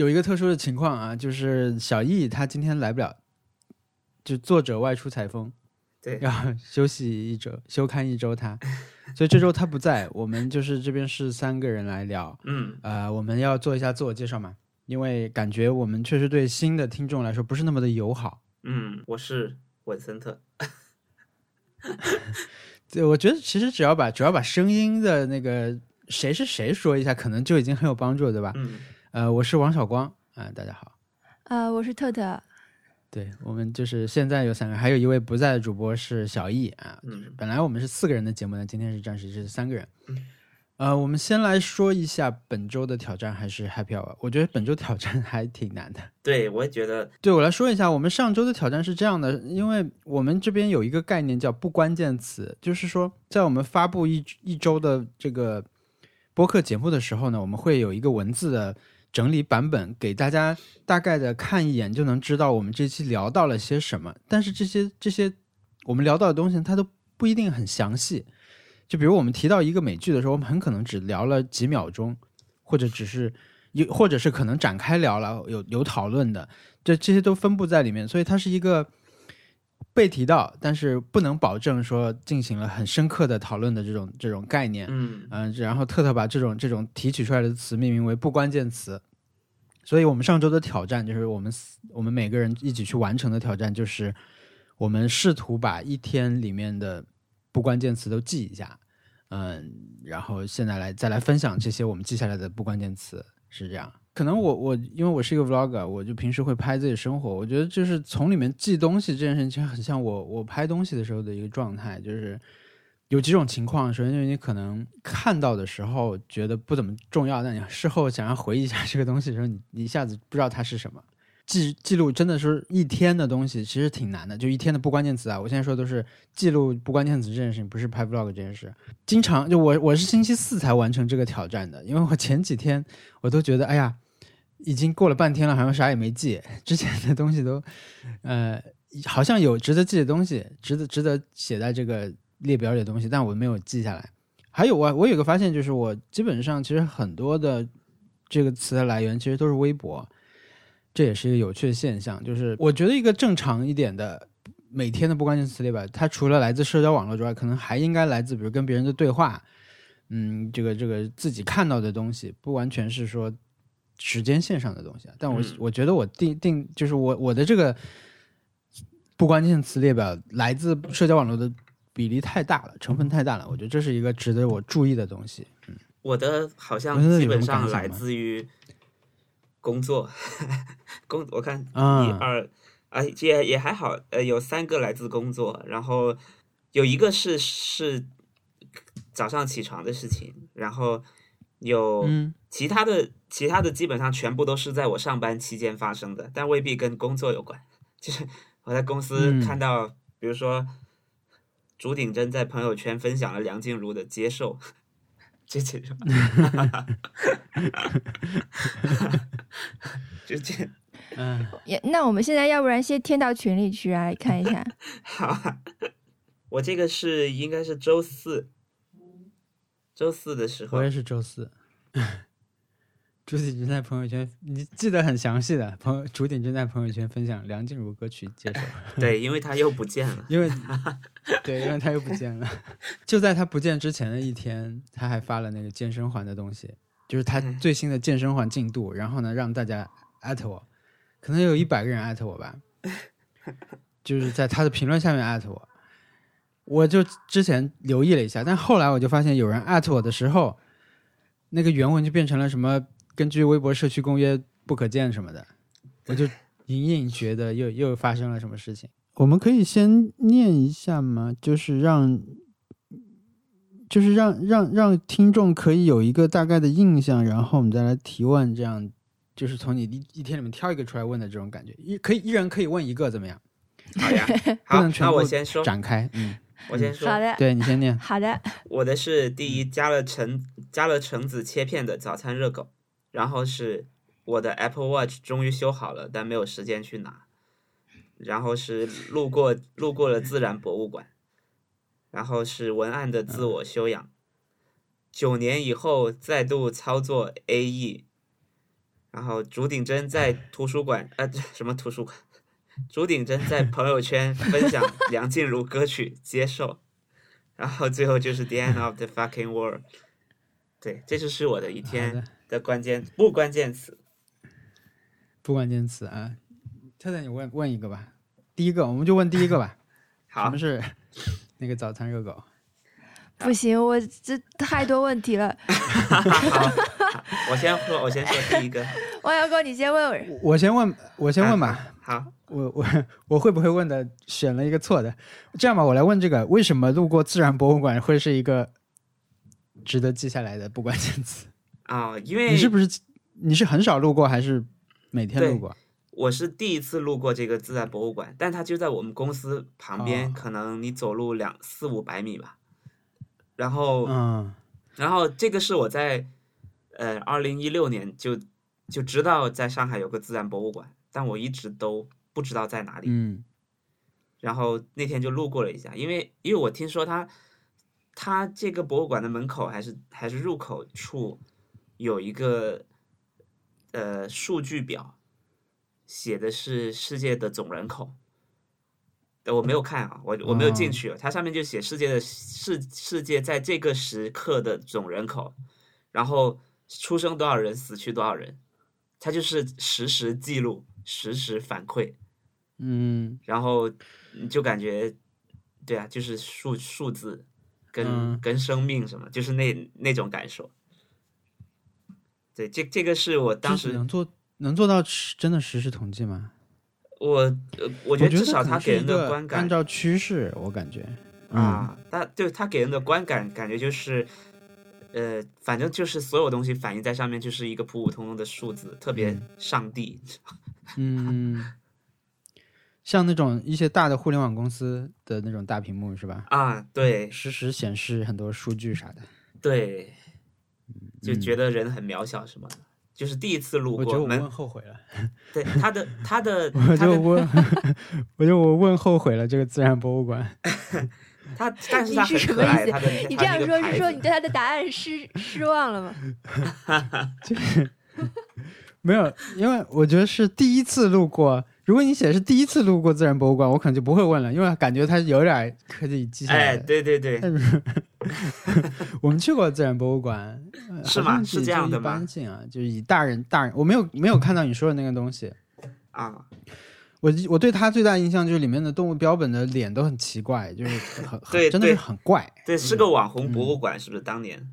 有一个特殊的情况啊，就是小易他今天来不了，就作者外出采风，对，要休息一周，休刊一周他，所以这周他不在，我们就是这边是三个人来聊，嗯，呃，我们要做一下自我介绍嘛，因为感觉我们确实对新的听众来说不是那么的友好。嗯，我是文森特。对，我觉得其实只要把只要把声音的那个谁是谁说一下，可能就已经很有帮助，对吧？嗯，呃，我是王小光，啊、大家好。呃，我是特特，对我们就是现在有三个，还有一位不在的主播是小易啊。嗯本来我们是四个人的节目呢，今天是暂时是三个人。嗯呃，我们先来说一下本周的挑战还是 Happy Hour。我觉得本周挑战还挺难的。对，我也觉得，对我来说一下，我们上周的挑战是这样的，因为我们这边有一个概念叫不关键词，就是说在我们发布一一周的这个播客节目的时候呢，我们会有一个文字的整理版本，给大家大概的看一眼就能知道我们这期聊到了些什么。但是这些这些我们聊到的东西，它都不一定很详细。就比如我们提到一个美剧的时候，我们很可能只聊了几秒钟，或者只是有，或者是可能展开聊了，有有讨论的。这这些都分布在里面，所以它是一个被提到，但是不能保证说进行了很深刻的讨论的这种这种概念。嗯嗯、然后特特把这种这种提取出来的词命名为不关键词。所以我们上周的挑战就是我们四我们每个人一起去完成的挑战，就是我们试图把一天里面的不关键词都记一下。嗯，然后现在来再来分享这些我们记下来的不关键词，是这样。可能我我因为我是一个 vlogger，我就平时会拍自己生活。我觉得就是从里面记东西这件事情，其实很像我我拍东西的时候的一个状态，就是有几种情况。首先就是你可能看到的时候觉得不怎么重要，但你事后想要回忆一下这个东西的时候，你一下子不知道它是什么。记记录真的是一天的东西，其实挺难的。就一天的不关键词啊，我现在说都是记录不关键词这件事情，不是拍 vlog 这件事。经常就我我是星期四才完成这个挑战的，因为我前几天我都觉得哎呀，已经过了半天了，好像啥也没记，之前的东西都呃好像有值得记的东西，值得值得写在这个列表里的东西，但我没有记下来。还有我我有个发现，就是我基本上其实很多的这个词的来源其实都是微博。这也是一个有趣的现象，就是我觉得一个正常一点的每天的不关键词列表，它除了来自社交网络之外，可能还应该来自比如跟别人的对话，嗯，这个这个自己看到的东西，不完全是说时间线上的东西啊。但我、嗯我觉得我定定就是我我的这个不关键词列表来自社交网络的比例太大了，成分太大了，我觉得这是一个值得我注意的东西。嗯我的好像基本上来自于工作，工我看啊一二啊也也还好，呃，有三个来自工作，然后有一个是是早上起床的事情，然后有嗯其他的其他的基本上全部都是在我上班期间发生的，但未必跟工作有关。就是我在公司嗯看到，比如说朱鼎真在朋友圈分享了梁静茹的《接受》，这这种，就这嗯，也那我们现在要不然先添到群里去啊看一下。好啊。我这个是应该是周四，周四的时候我，也是周四。朱鼎真在朋友圈，你记得很详细的。朋友朱鼎真在朋友圈分享梁静茹歌曲《介绍》，对，因为他又不见了。因为 对，因为他又不见了。就在他不见之前的一天，他还发了那个健身环的东西，就是他嗯最新的健身环进度。然后呢，让大家艾特我，可能有一百个人艾特我吧，就是在他的评论下面艾特我。我就之前留意了一下，但后来我就发现有人艾特我的时候，那个原文就变成了什么根据微博社区公约不可见什么的，我就隐隐觉得又又发生了什么事情。我们可以先念一下吗？就是让，就是让让让听众可以有一个大概的印象，然后我们再来提问，这样就是从你一一天里面挑一个出来问的这种感觉。一可以一人可以问一个，怎么样？好呀，不好，那能全部我先说，展开，嗯，我先说，好的，对你先念。好的，我的是第一加了橙加了橙子切片的早餐热狗，然后是我的 Apple Watch 终于修好了，但没有时间去拿，然后是路过路过了自然博物馆，然后是文案的自我修养，九年以后再度操作 AE，然后竹顶针在图书馆，呃，什么图书馆？竹顶针在朋友圈分享梁静茹歌曲，接受。然后最后就是 The End of the Fucking World。对，这就是我的一天的，关键不关键词。不关键词啊。特特，你问问一个吧。第一个，我们就问第一个吧。什好么，是那个早餐热狗？不行，我这太多问题了。我先说，我先说第一个。王小狗，你先问我。我先问，我先问吧。好，我我我会不会问的选了一个错的？这样吧，我来问这个：为什么路过自然博物馆会是一个值得记下来的不关键词？啊、因为你是不是你是很少路过，还是每天路过？我是第一次路过这个自然博物馆，但它就在我们公司旁边，哦可能你走路两四五百米吧。然后，嗯然后这个是我在呃二零一六年就就知道在上海有个自然博物馆，但我一直都不知道在哪里。嗯然后那天就路过了一下，因为因为我听说他他这个博物馆的门口还是还是入口处有一个呃数据表，写的是世界的总人口。呃我没有看啊，我我没有进去，它上面就写世界的世世界在这个时刻的总人口，然后出生多少人，死去多少人，它就是实时记录，实时反馈。嗯然后就感觉，对啊，就是数数字跟、嗯跟生命什么，就是那那种感受。对，这这个是我当时能做能做到真的实时统计吗？我呃，我我觉得至少他给人的观感按照趋势，我感觉嗯啊，他对他给人的观感感觉就是，呃，反正就是所有东西反映在上面就是一个普普通通的数字，特别嗯上帝。嗯，像那种一些大的互联网公司的那种大屏幕是吧？啊，对实时显示很多数据啥的。对，就嗯觉得人很渺小什么的。就是第一次路过我觉得我问，后悔了，对他的 他的我他的就问，我就我问后悔了这个自然博物馆。他，但是你他是什么意思你这样说是说你对他的答案失失望了吗？没有，因为我觉得是第一次路过。如果你写的是第一次路过自然博物馆，我可能就不会问了，因为感觉它有点儿可以记下来哎，对对对，我们去过自然博物馆，呃 是吗是这样的吗性啊，就是以大人大人，我没有没有看到你说的那个东西。啊，我我对他最大印象就是里面的动物标本的脸都很奇怪，就是很 很真的是很怪。对，是个网红博物馆，是不是？当年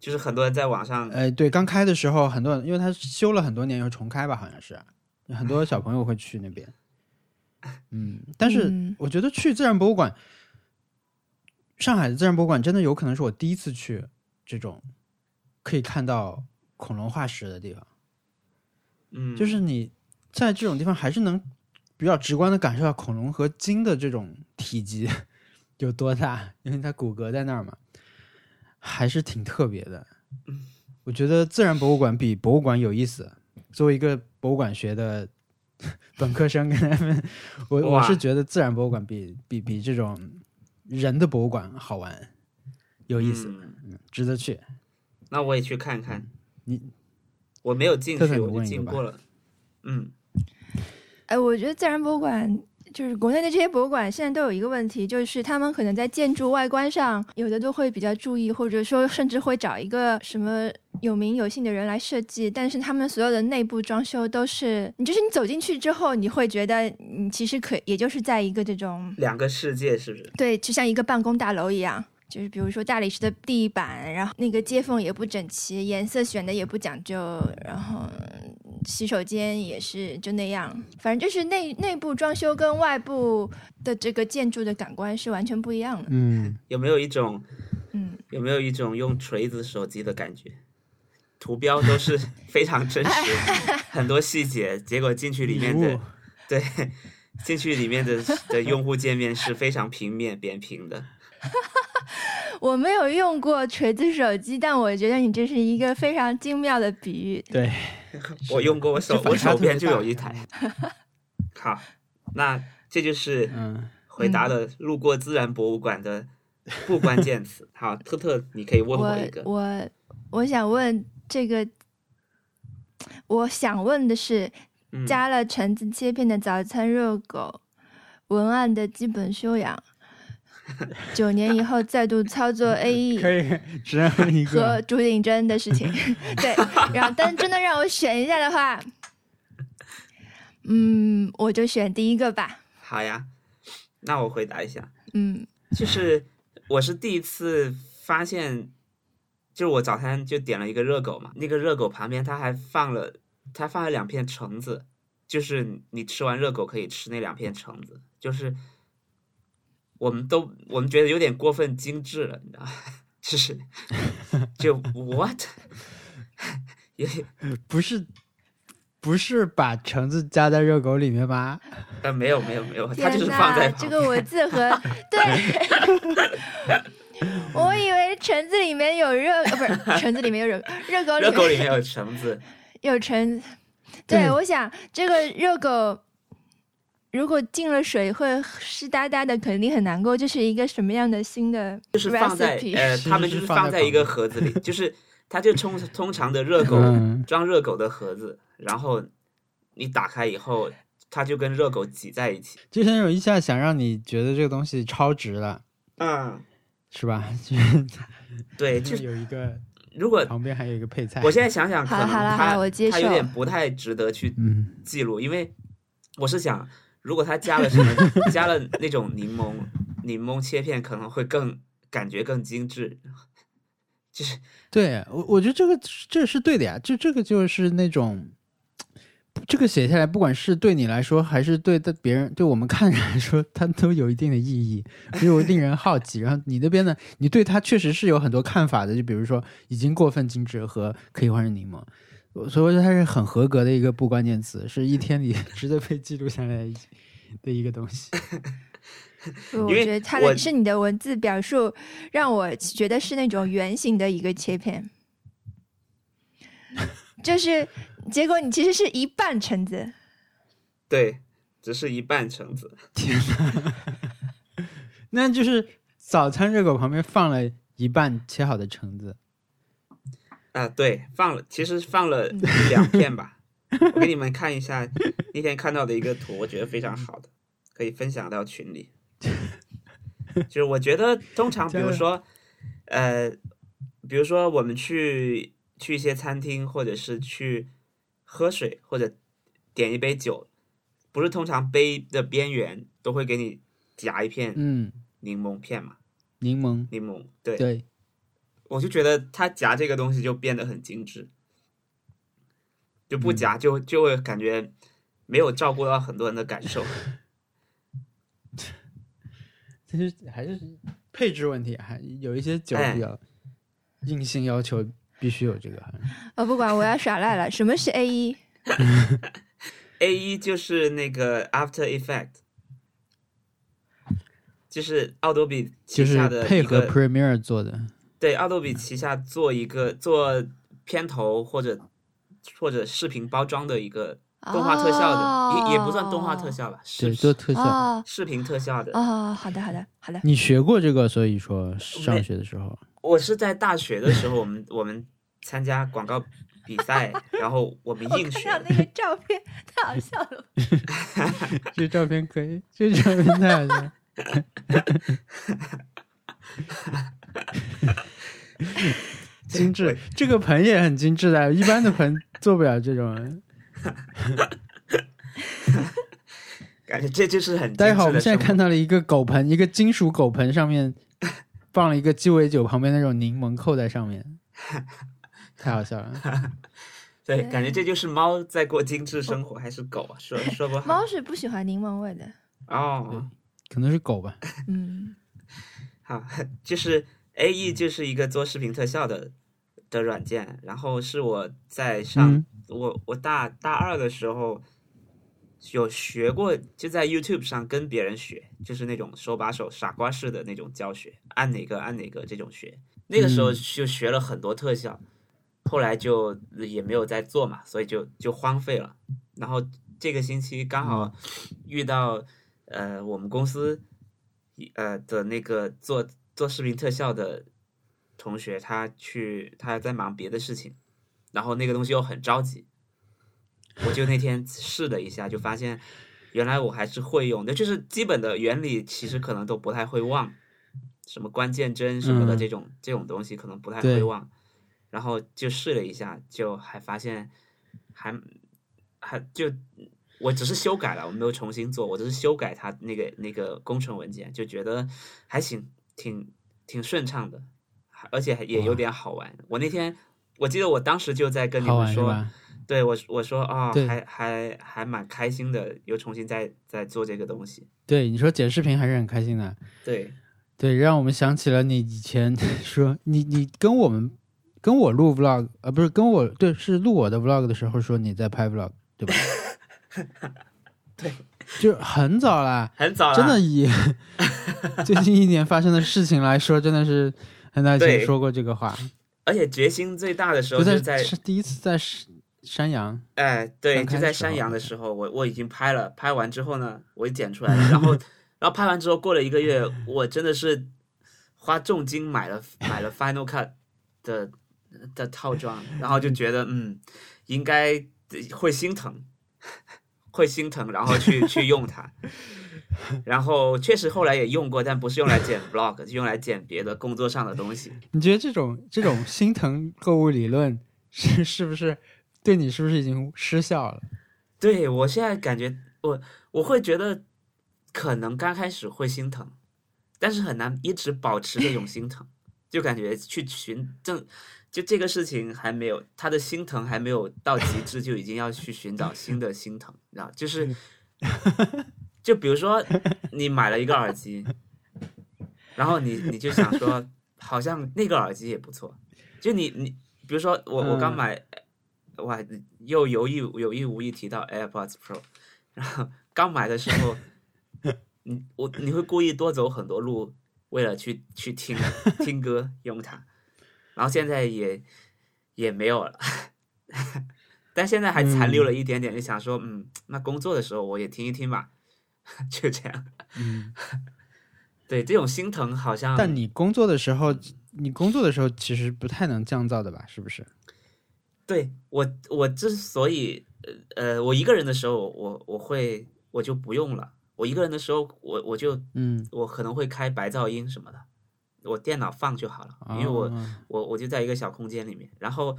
就是很多人在网上，呃，对，刚开的时候很多人，因为它修了很多年又重开吧，好像是很多小朋友会去那边。嗯，但是嗯我觉得去自然博物馆，上海的自然博物馆真的有可能是我第一次去这种可以看到恐龙化石的地方。嗯，就是你在这种地方还是能比较直观的感受到恐龙和鲸的这种体积 有多大，因为它骨骼在那儿嘛，还是挺特别的。我觉得自然博物馆比博物馆有意思。作为一个博物馆学的 本科生，跟他们，我我是觉得自然博物馆比比比这种人的博物馆好玩，有意思，嗯嗯，值得去。那我也去看看。你我没有进去，我就问一个吧经过了。嗯，哎，我觉得自然博物馆就是国内的这些博物馆现在都有一个问题，就是他们可能在建筑外观上有的都会比较注意，或者说甚至会找一个什么有名有姓的人来设计，但是他们所有的内部装修都是，你就是你走进去之后，你会觉得你其实可也就是在一个这种两个世界是不是？对，就像一个办公大楼一样。就是比如说大理石的地板，然后那个接缝也不整齐，颜色选的也不讲究，然后嗯洗手间也是就那样，反正就是内内部装修跟外部的这个建筑的感官是完全不一样的。嗯，有没有一种嗯，有没有一种用锤子手机的感觉？图标都是 非常真实，很多细节，结果进去里面的 对，进去里面的的用户界面是非常平面扁平的。我没有用过锤子手机，但我觉得你这是一个非常精妙的比喻。对，我用过，我手我手边就有一台。好，那这就是嗯。回答了路过自然博物馆的不关键词。好，特特，你可以问我一个。我我想问这个我想问的是，嗯，加了橙子切片的早餐热狗，文案的基本修养，九年以后再度操作 AE 可以 只能和一和个。朱顶真的事情。对，然后但真的让我选一下的话，嗯，我就选第一个吧。好呀，那我回答一下，嗯，就是我是第一次发现，就是我早餐就点了一个热狗嘛，那个热狗旁边它还放了，它放了两片橙子，就是你吃完热狗可以吃那两片橙子，就是我们都我们觉得有点过分精致了，你知道吗？就是 就 what 也 不是不是把橙子加在热狗里面吗？但没有没有没有，它就是放在这个文字和 对。我以为橙子里面有热，呃，不是橙子里面有热，热狗里热面狗里面有橙子，有橙子。对，对我想这个热狗如果进了水会湿哒哒的，肯定很难过。这是一个什么样的新的就是放在呃，是他们就是是放在一个盒子里，就是它就通 通常的热狗嗯装热狗的盒子，然后你打开以后，它就跟热狗挤在一起。就是那种一下想让你觉得这个东西超值了，嗯，是吧？就是对，就就是有一个如果旁边还有一个配菜。我现在想想，可能好了好了好它它有点不太值得去嗯，记录，因为我是想，如果它加了什么，加了那种柠檬柠檬切片，可能会更感觉更精致。就是对我我觉得这个这是对的呀，就这个就是那种。这个写下来，不管是对你来说，还是对的别人，对我们看来说，它都有一定的意义，就令人好奇。然后你那边呢，你对它确实是有很多看法的，就比如说已经过分精致和可以换成柠檬，所以我觉得它是很合格的一个不关键词，是一天里 值得被记录下来的一个东西。我觉得它我的是你的文字表述，让我觉得是那种圆形的一个切片，就是结果你其实是一半橙子，对，只是一半橙子。天哪，那就是早餐热狗旁边放了一半切好的橙子。啊，对，放了，其实放了两片吧。我给你们看一下那天看到的一个图，我觉得非常好的，可以分享到群里。就是我觉得通常，比如说，呃，比如说我们去去一些餐厅，或者是去喝水，或者点一杯酒，不是通常杯的边缘都会给你夹一片嗯，柠檬片嘛？柠檬，柠檬，对，对，我就觉得他夹这个东西就变得很精致，就不夹就就会感觉没有照顾到很多人的感受。其实还是配置问题，还有一些酒哎比较硬性要求必须有这个。我不管，我要耍赖了。什么是 A 一？A 一就是那个 After Effect，就是奥多比就是旗下的配合 Premiere 做的，对奥多比旗下做一个做片头或者或者视频包装的一个动画特效的，也也不算动画特效吧，对，视做特效。哦视频特效的。哦，好的好的好的。你学过这个，所以说上学的时候，我是在大学的时候，我们我们参加广告比赛，然后我们 硬学看到那个照片，太好笑了。这照片可以，这照片太好笑了。精致，这个盆也很精致的，一般的盆做不了这种。感觉这就是很精大家好，我们现在看到了一个狗盆，一个金属狗盆，上面 放了一个鸡尾酒，旁边那种柠檬扣在上面，太好笑了。对，感觉这就是猫在过精致生活，还是狗啊？说说不好猫是不喜欢柠檬味的。哦。可能是狗吧，嗯，好，就是 A E 就是一个做视频特效的的软件，然后是我在上、嗯我我大大二的时候有学过，就在 YouTube 上跟别人学，就是那种手把手傻瓜式的那种教学，按哪个按哪个这种学。那个时候嗯就学了很多特效，后来就也没有再做嘛，所以就就荒废了。然后这个星期刚好遇到、呃我们公司呃的那个做做视频特效的同学，他去他在忙别的事情，然后那个东西又很着急，我就那天试了一下，就发现原来我还是会用的，就是基本的原理其实可能都不太会忘，什么关键帧什么的嗯。这种、这种东西可能不太会忘，然后就试了一下，就还发现还还就我只是修改了，我没有重新做，我只是修改它那个那个工程文件，就觉得还行，挺挺顺畅的，而且还也有点好玩。我那天我记得我当时就在跟你们说？对我我说啊、对还还还蛮开心的，又重新再再做这个东西。对，你说剪视频还是很开心的。对，对，让我们想起了你以前 说你你跟我们跟我录 vlog，啊，不是跟我对，是录我的 vlog 的时候说你在拍 vlog，对吧？对，就很早啦，很早了，真的以 最近一年发生的事情来说，真的是很早以前说过这个话，而且决心最大的时候是在是第一次在山山羊，哎，对，就在山羊的时候，我我已经拍了，拍完之后呢，我也剪出来了，然后 然后拍完之后过了一个月，我真的是花重金买了买了 Final Cut 的的套装，然后就觉得嗯，应该会心疼，会心疼，然后去 去用它。然后确实后来也用过，但不是用来剪 vlog，是用来剪别的工作上的东西。你觉得这种这种心疼购物理论是 是不是对你是不是已经失效了？对我现在感觉，我我会觉得，可能刚开始会心疼，但是很难一直保持这种心疼，就感觉去寻正，就这个事情还没有他的心疼还没有到极致，就已经要去寻找新的心疼，你知道，就是，就比如说你买了一个耳机，然后你你就想说，好像那个耳机也不错，就你你比如说我我刚嗯买。哇，又有意有意无意提到 AirPods Pro，然后刚买的时候，你我你会故意多走很多路，为了去去听听歌用它，然后现在也也没有了，但现在还残留了一点点，就想说，嗯，那工作的时候我也听一听吧，就这样。嗯，对，这种心疼好像，但你工作的时候，你工作的时候其实不太能降噪的吧？是不是？对我我之所以呃呃，我一个人的时候，我我会我就不用了。我一个人的时候，我我就嗯，我可能会开白噪音什么的，我电脑放就好了，因为我哦我我就在一个小空间里面，然后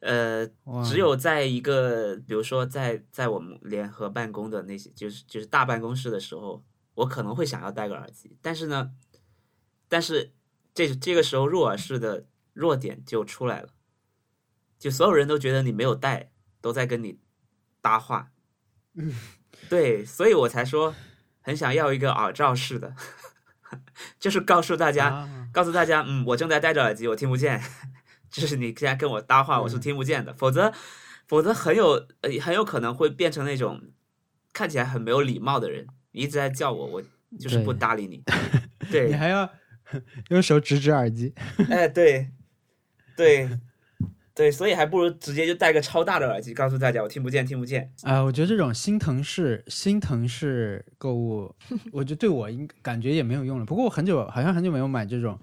呃，只有在一个比如说在在我们联合办公的那些，就是就是大办公室的时候，我可能会想要戴个耳机，但是呢，但是这这个时候入耳式的弱点就出来了，就所有人都觉得你没有戴，都在跟你搭话，嗯，对，所以我才说很想要一个耳罩式的，就是告诉大家。啊告诉大家，嗯，我正在戴着耳机，我听不见。就是你现在跟我搭话，我是听不见的，否则，否则很有呃很有可能会变成那种看起来很没有礼貌的人。你一直在叫我，我就是不搭理你。对你对，还要用手指指耳机，哎，对，对，对，所以还不如直接就戴个超大的耳机，告诉大家我听不见，听不见。啊、我觉得这种心疼式心疼式购物，我觉得对我应感觉也没有用了。不过我很久好像很久没有买这种，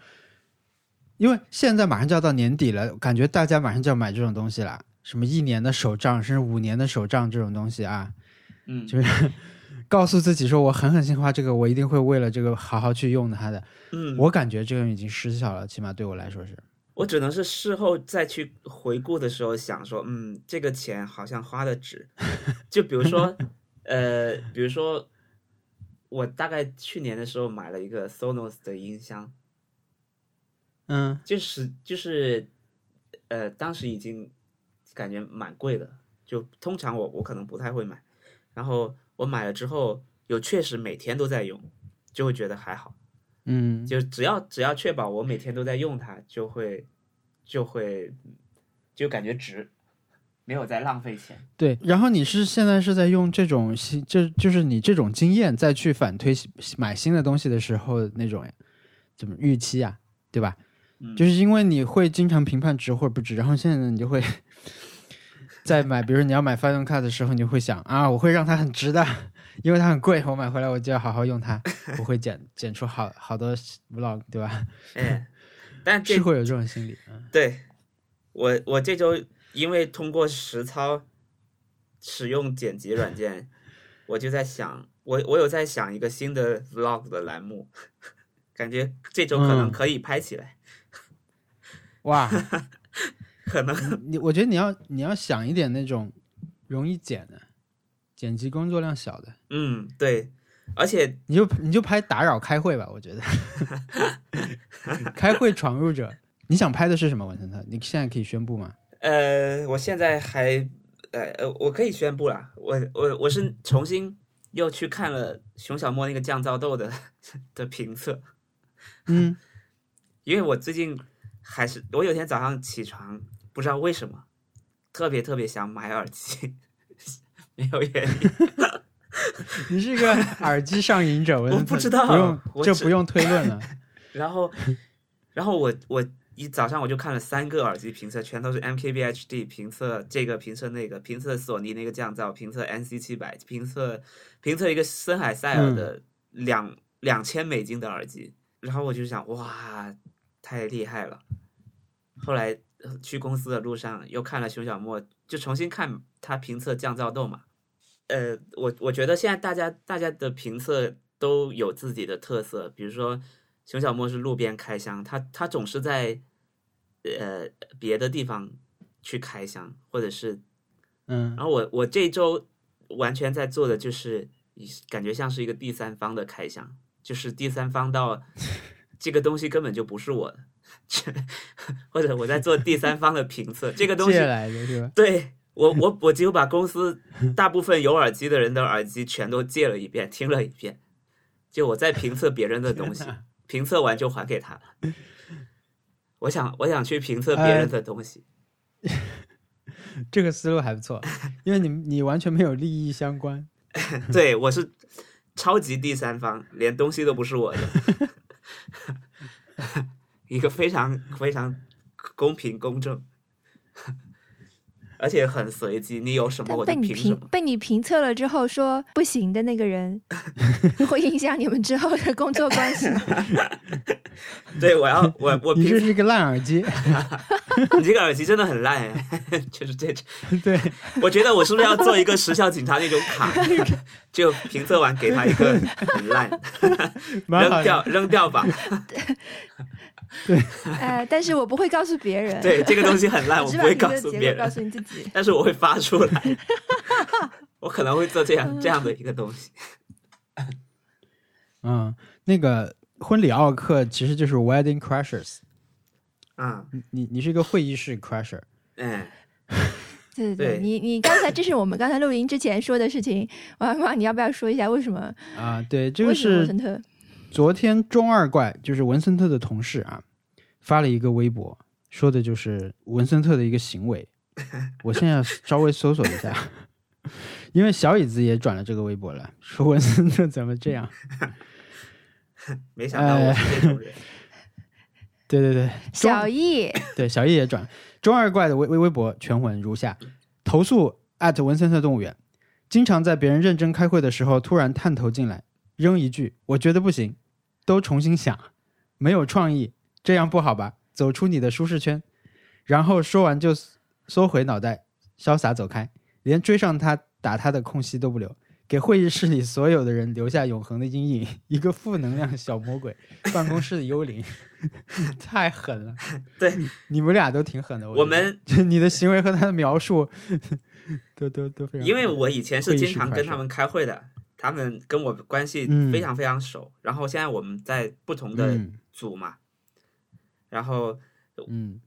因为现在马上就要到年底了，感觉大家马上就要买这种东西了，什么一年的手账，甚至五年的手账这种东西啊，嗯，就是 告诉自己说我狠狠心花这个，我一定会为了这个好好去用它的。嗯，我感觉这个已经失效了，起码对我来说是。我只能是事后再去回顾的时候想说，嗯，这个钱好像花的值。就比如说，呃，比如说，我大概去年的时候买了一个 Sonos 的音箱，嗯就是就是，呃，当时已经感觉蛮贵的，就通常我我可能不太会买，然后我买了之后，有确实每天都在用，就会觉得还好。嗯，就只要只要确保我每天都在用它，就会就会就感觉值，没有在浪费钱。对。然后你是现在是在用这种新，就就是你这种经验再去反推买新的东西的时候那种怎么预期啊，对吧？嗯就是因为你会经常评判值或者不值，然后现在呢，你就会 在买，比如你要买 Final Cut 的时候，你会想啊，我会让它很值的，因为它很贵，我买回来我就要好好用它，我会剪剪出好好多 vlog，对吧？哎，但 这是会有这种心理，嗯对我我这周因为通过实操，使用剪辑软件，我就在想，我我有在想一个新的 vlog 的栏目，感觉这周可能嗯可以拍起来，哇，可能你我觉得你要你要想一点那种容易剪的，剪辑工作量小的，嗯对，而且你就你就拍打扰开会吧，我觉得。开会闯入者，你想拍的是什么？文森特，你现在可以宣布吗？呃，我现在还呃呃，我可以宣布了，我我我是重新又去看了熊小莫那个降噪豆的的评测，嗯，因为我最近还是我有天早上起床，不知道为什么特别特别想买耳机，没有原因，你是一个耳机上瘾者，我 不知道不用我只这不用推论了。然后然后我我一早上我就看了三个耳机评测，全都是 MKBHD 评测这个评测那个评测索尼那个降噪，评测 NC 七百，评测评测一个森海塞尔的两两千美金的耳机，然后我就想哇，太厉害了。后来呃去公司的路上又看了熊小莫，就重新看他评测降噪豆嘛。呃，我我觉得现在大家大家的评测都有自己的特色，比如说熊小莫是路边开箱，他他总是在呃别的地方去开箱，或者是嗯然后我我这周完全在做的就是，感觉像是一个第三方的开箱，就是第三方到 这个东西根本就不是我的，或者我在做第三方的评测，这个东西是吧？对我我我几乎把公司大部分有耳机的人的耳机全都借了一遍，听了一遍，就我在评测别人的东西，评测完就还给他了。我想我想去评测别人的东西，这个思路还不错，因为你你完全没有利益相关。对我是超级第三方，连东西都不是我的，一个非常非常公平公正，而且很随机，你有什么我凭什么。评被你评测了之后说不行的那个人，会影响你们之后的工作关系。对，我要我我评你这是一个烂耳机，你这个耳机真的很烂哎，就是这种。对，我觉得我是不是要做一个时效警察那种卡，就评测完给他一个很烂。扔掉扔掉吧。呃，但是我不会告诉别人。对，这个东西很烂，我不会告诉别人，告诉你自己。但是我会发出来。我可能会做这样这样的一个东西。嗯，那个婚礼奥克其实就是 wedding crashers，啊，你你是一个会议室 crasher。嗯，对对对你你刚才这是我们刚才录音之前说的事情，王妈，你要不要说一下为什么？啊，对，这个是？昨天中二怪，就是文森特的同事啊，发了一个微博，说的就是文森特的一个行为。我现在稍微搜索一下，因为小椅子也转了这个微博了，说文森特怎么这样？没想到我是这种人。对对 对，小易，对，小易也转中二怪的微微微博全文如下：投诉文森特动物园，经常在别人认真开会的时候突然探头进来，扔一句“我觉得不行”，都重新想，没有创意，这样不好吧？走出你的舒适圈，然后说完就缩回脑袋，潇洒走开，连追上他打他的空隙都不留。给会议室里所有的人留下永恒的阴影，一个负能量小魔鬼，办公室的幽灵，太狠了。对，你们俩都挺狠的。我们 你的行为和他的描述，都都都非常。因为我以前是经常跟他们开会的，他们跟我关系嗯。非常非常熟。然后现在我们在不同的嗯。组嘛，然后嗯。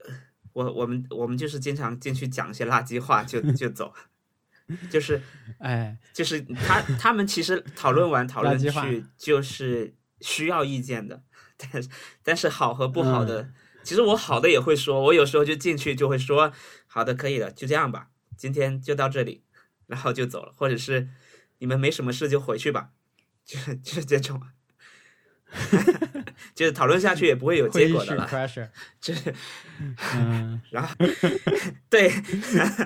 我我们我们就是经常进去讲一些垃圾话就就走，就是哎。就是他他们其实讨论完讨论去就是需要意见的，但是但是好和不好嗯。的，其实我好的也会说，我有时候就进去就会说好的可以的，就这样吧，今天就到这里，然后就走了，或者是你们没什么事就回去吧，就是 就是这种。就是讨论下去也不会有结果的了就是嗯，然后对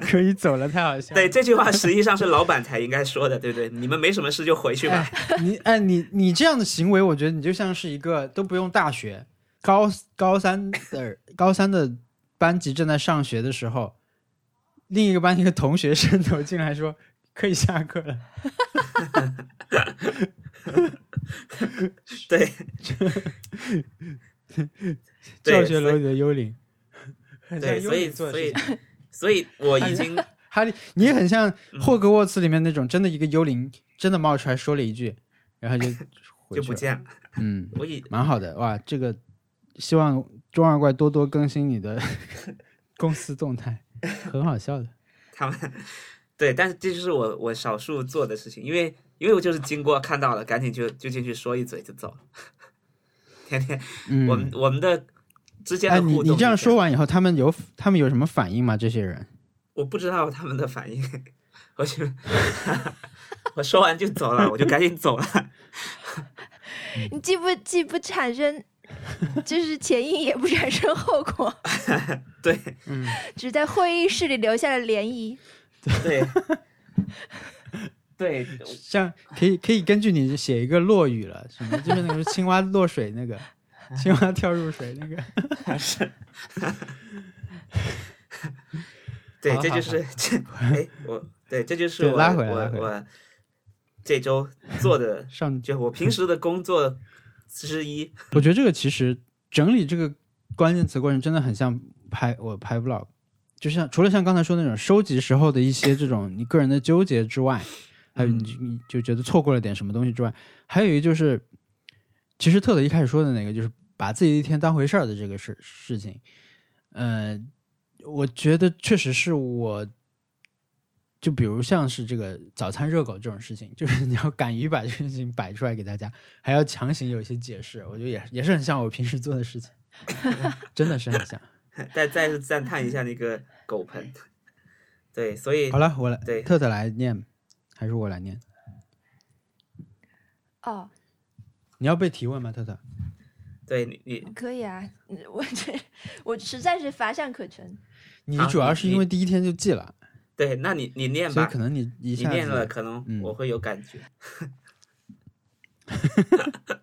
可以走了，太好笑了。对这句话实际上是老板才应该说的，对不对？你们没什么事就回去吧。哎，你哎你你这样的行为，我觉得你就像是一个都不用大学，高高三的高三的班级正在上学的时候，另一个班一个同学伸头进来说：“可以下课了。对，教学楼里的幽灵，对，所以所以。所以我已经哈利，你也很像嗯霍格沃茨里面那种，真的一个幽灵真的冒出来说了一句，然后就。就不见了。嗯，我已蛮好的哇，这个希望中二怪多多更新你的公司动态，很好笑的。他们对，但是这就是我我少数做的事情，因为因为我就是经过看到了，赶紧就就进去说一嘴就走了。天天嗯，我们我们的之间哎，的互动，你你这样说，完以后，他们有他们有什么反应吗？这些人？我不知道他们的反应，我就 我说完就走了，我就赶紧走了。你既不既不产生，就是前因也不产生后果，对嗯，只在会议室里留下了涟漪。对 对，像可以可以根据你写一个落雨了，什么就是那个青蛙落水那个，青蛙跳入水那个。是，对，这就是这，哎，我对，这就是我对拉回来我拉回来我这周做的，上就我平时的工作之一。我觉得这个其实整理这个关键词过程真的很像拍我拍 vlog，就像除了像刚才说那种收集时候的一些这种你个人的纠结之外，还有你就你就觉得错过了点什么东西之外，还有一个就是，其实特特一开始说的那个就是把自己一天当回事儿的这个事事情，呃，我觉得确实是我。就比如像是这个早餐热狗这种事情，就是你要敢于把这个事情摆出来给大家，还要强行有一些解释，我觉得也也是很像我平时做的事情，真的是很像。再再次赞叹一下那个狗盆，对，所以好了，我来，对特特来念，还是我来念？哦，你要被提问吗？特特？对你你可以啊，嗯 我这我实在是乏善可陈。你主要是因为第一天就记了，对，那你你念吧所以可，能你一你下念了，可能嗯我会有感觉。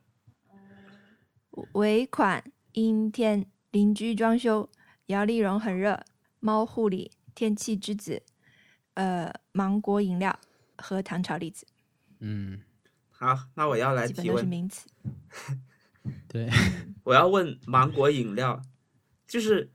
尾款阴天，邻居装修，姚丽蓉很热，猫护理，天气之子，呃，芒果饮料和糖炒栗子，嗯，好，那我要来提问，名词。对，我要问芒果饮料，就是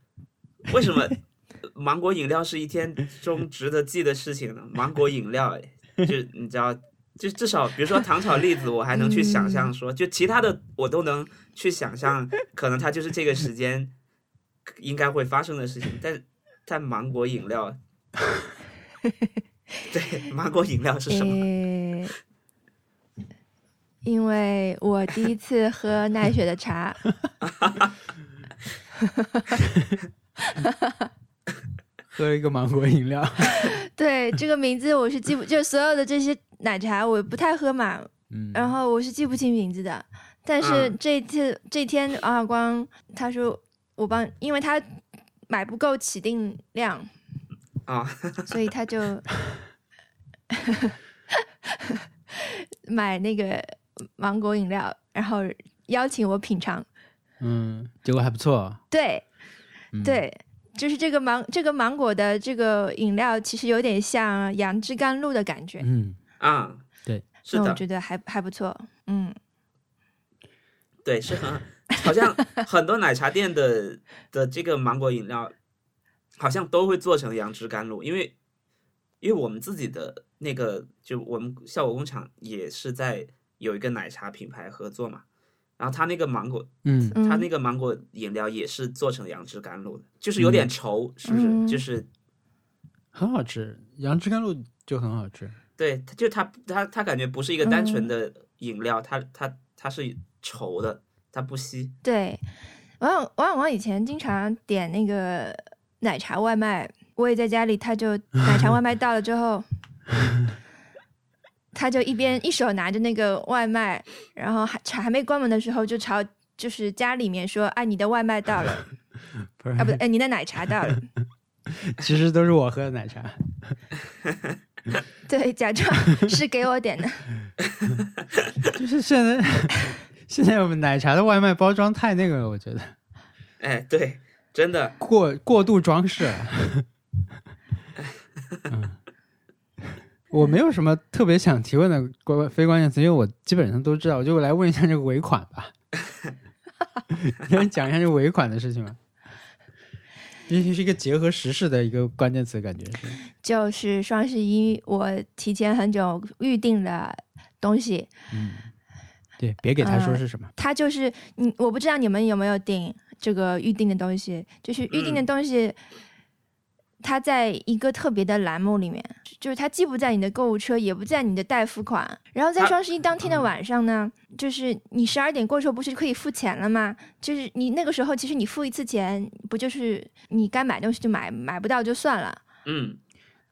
为什么 芒果饮料是一天中值得记的事情呢？芒果饮料，哎，就你知道，就至少比如说糖炒栗子，我还能去想象说，就其他的我都能去想象，可能它就是这个时间应该会发生的事情，但但芒果饮料，对，芒果饮料是什么？诶 因为我第一次喝奈雪的茶，喝了一个芒果饮料，对这个名字我是记不，就所有的这些奶茶我不太喝嘛，嗯，然后我是记不清名字的。但是嗯这次、这天王小光他说我帮，因为他买不够起订量，啊、所以他就 买那个芒果饮料，然后邀请我品尝。嗯，结果还不错，对嗯、，对，就是这个芒这个芒果的这个饮料，其实有点像杨枝甘露的感觉。嗯，啊，对，是的，那我觉得还还不错。嗯，对，是很好像很多奶茶店的 的这个芒果饮料，好像都会做成杨枝甘露，因为因为我们自己的那个就我们效果工厂也是在有一个奶茶品牌合作嘛，然后他那个芒果，嗯，嗯它那个芒果饮料也是做成杨枝甘露的，就是有点稠，是不是？嗯。就是很好吃，杨枝甘露就很好吃，对，它就它它它感觉不是一个单纯嗯的饮料，它它它是稠的，它不稀。对，王小王小光以前经常点那个奶茶外卖，我也在家里，他就 奶茶外卖到了之后，他就一边一手拿着那个外卖，然后还茶还没关门的时候，就朝就是家里面说：“啊，你的外卖到了，不是，啊，不对，哎，你的奶茶到了。其实都是我喝的奶茶，”对，假装是给我点的。就是现在现在我们奶茶的外卖包装太那个了，我觉得哎，对，真的，过过度装饰，嗯，我没有什么特别想提问的关非关键词，因为我基本上都知道，我就来问一下这个尾款吧。你讲一下这尾款的事情吗？也许是一个结合时事的一个关键词，感觉是。就是双十一，我提前很久预定的东西，嗯，对，别给他说呃是什么。他就是你，我不知道你们有没有订这个预定的东西，就是预定的嗯东西，它在一个特别的栏目里面，就是它既不在你的购物车，也不在你的待付款。然后在双十一当天的嗯晚上呢，就是你十二点过时候不是可以付钱了吗？就是你那个时候其实你付一次钱，不就是你该买东西就买，买不到就算了。嗯，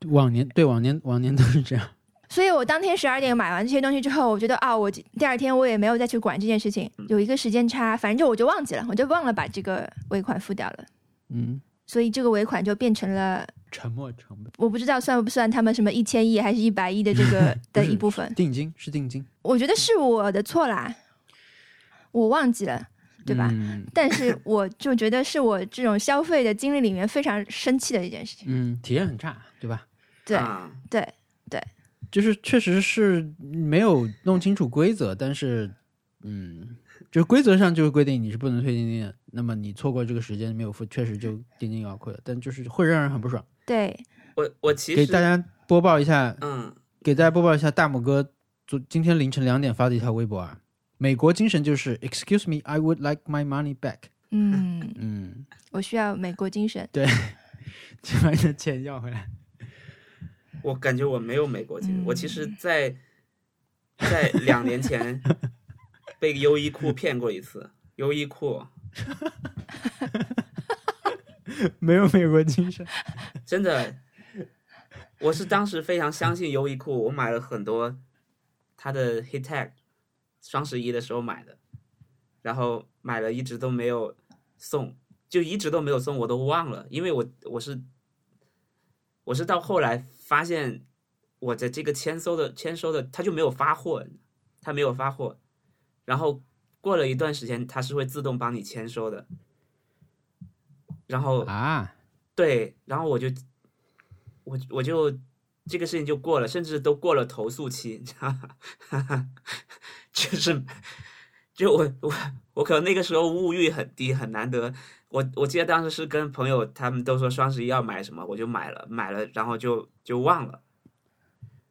往年对往年往年都是这样。所以我当天十二点买完这些东西之后，我觉得啊，我第二天我也没有再去管这件事情，有一个时间差，反正就我就忘记了，我就忘了把这个尾款付掉了，嗯，所以这个尾款就变成了沉没成本，我不知道算不算他们什么一千亿还是一百亿的这个 的一部分，定金是定金，我觉得是我的错啦，我忘记了，对吧？嗯。但是我就觉得是我这种消费的经历里面非常生气的一件事情，嗯，体验很差，对吧？对、啊。对，就是确实是没有弄清楚规则，但是，嗯，就是规则上就是规定你是不能退定金的，那么你错过这个时间没有付，确实就定金要亏了，但就是会让人很不爽。对，我我其实给大家播报一下，嗯给大家播报一下，大拇哥昨今天凌晨两点发的一条微博啊，美国精神就是 Excuse me, I would like my money back。嗯，嗯，我需要美国精神，对 就把你的钱要回来。我感觉我没有美国精神，嗯我其实在在两年前 被优衣库骗过一次，优衣库 没有美国精神。真的，我是当时非常相信优衣库，我买了很多它的 hit tag，双十一的时候买的，然后买了一直都没有送，就一直都没有送，我都忘了，因为我我是我是到后来发现我的这个签收的签收的他就没有发货，他没有发货，然后过了一段时间它是会自动帮你签收的，然后啊，对，然后我就我我就这个事情就过了，甚至都过了投诉期，你知道吗？就是就我我我可能那个时候物欲很低，很难得。我我记得当时是跟朋友，他们都说双十一要买什么，我就买了，买了，然后就就忘了，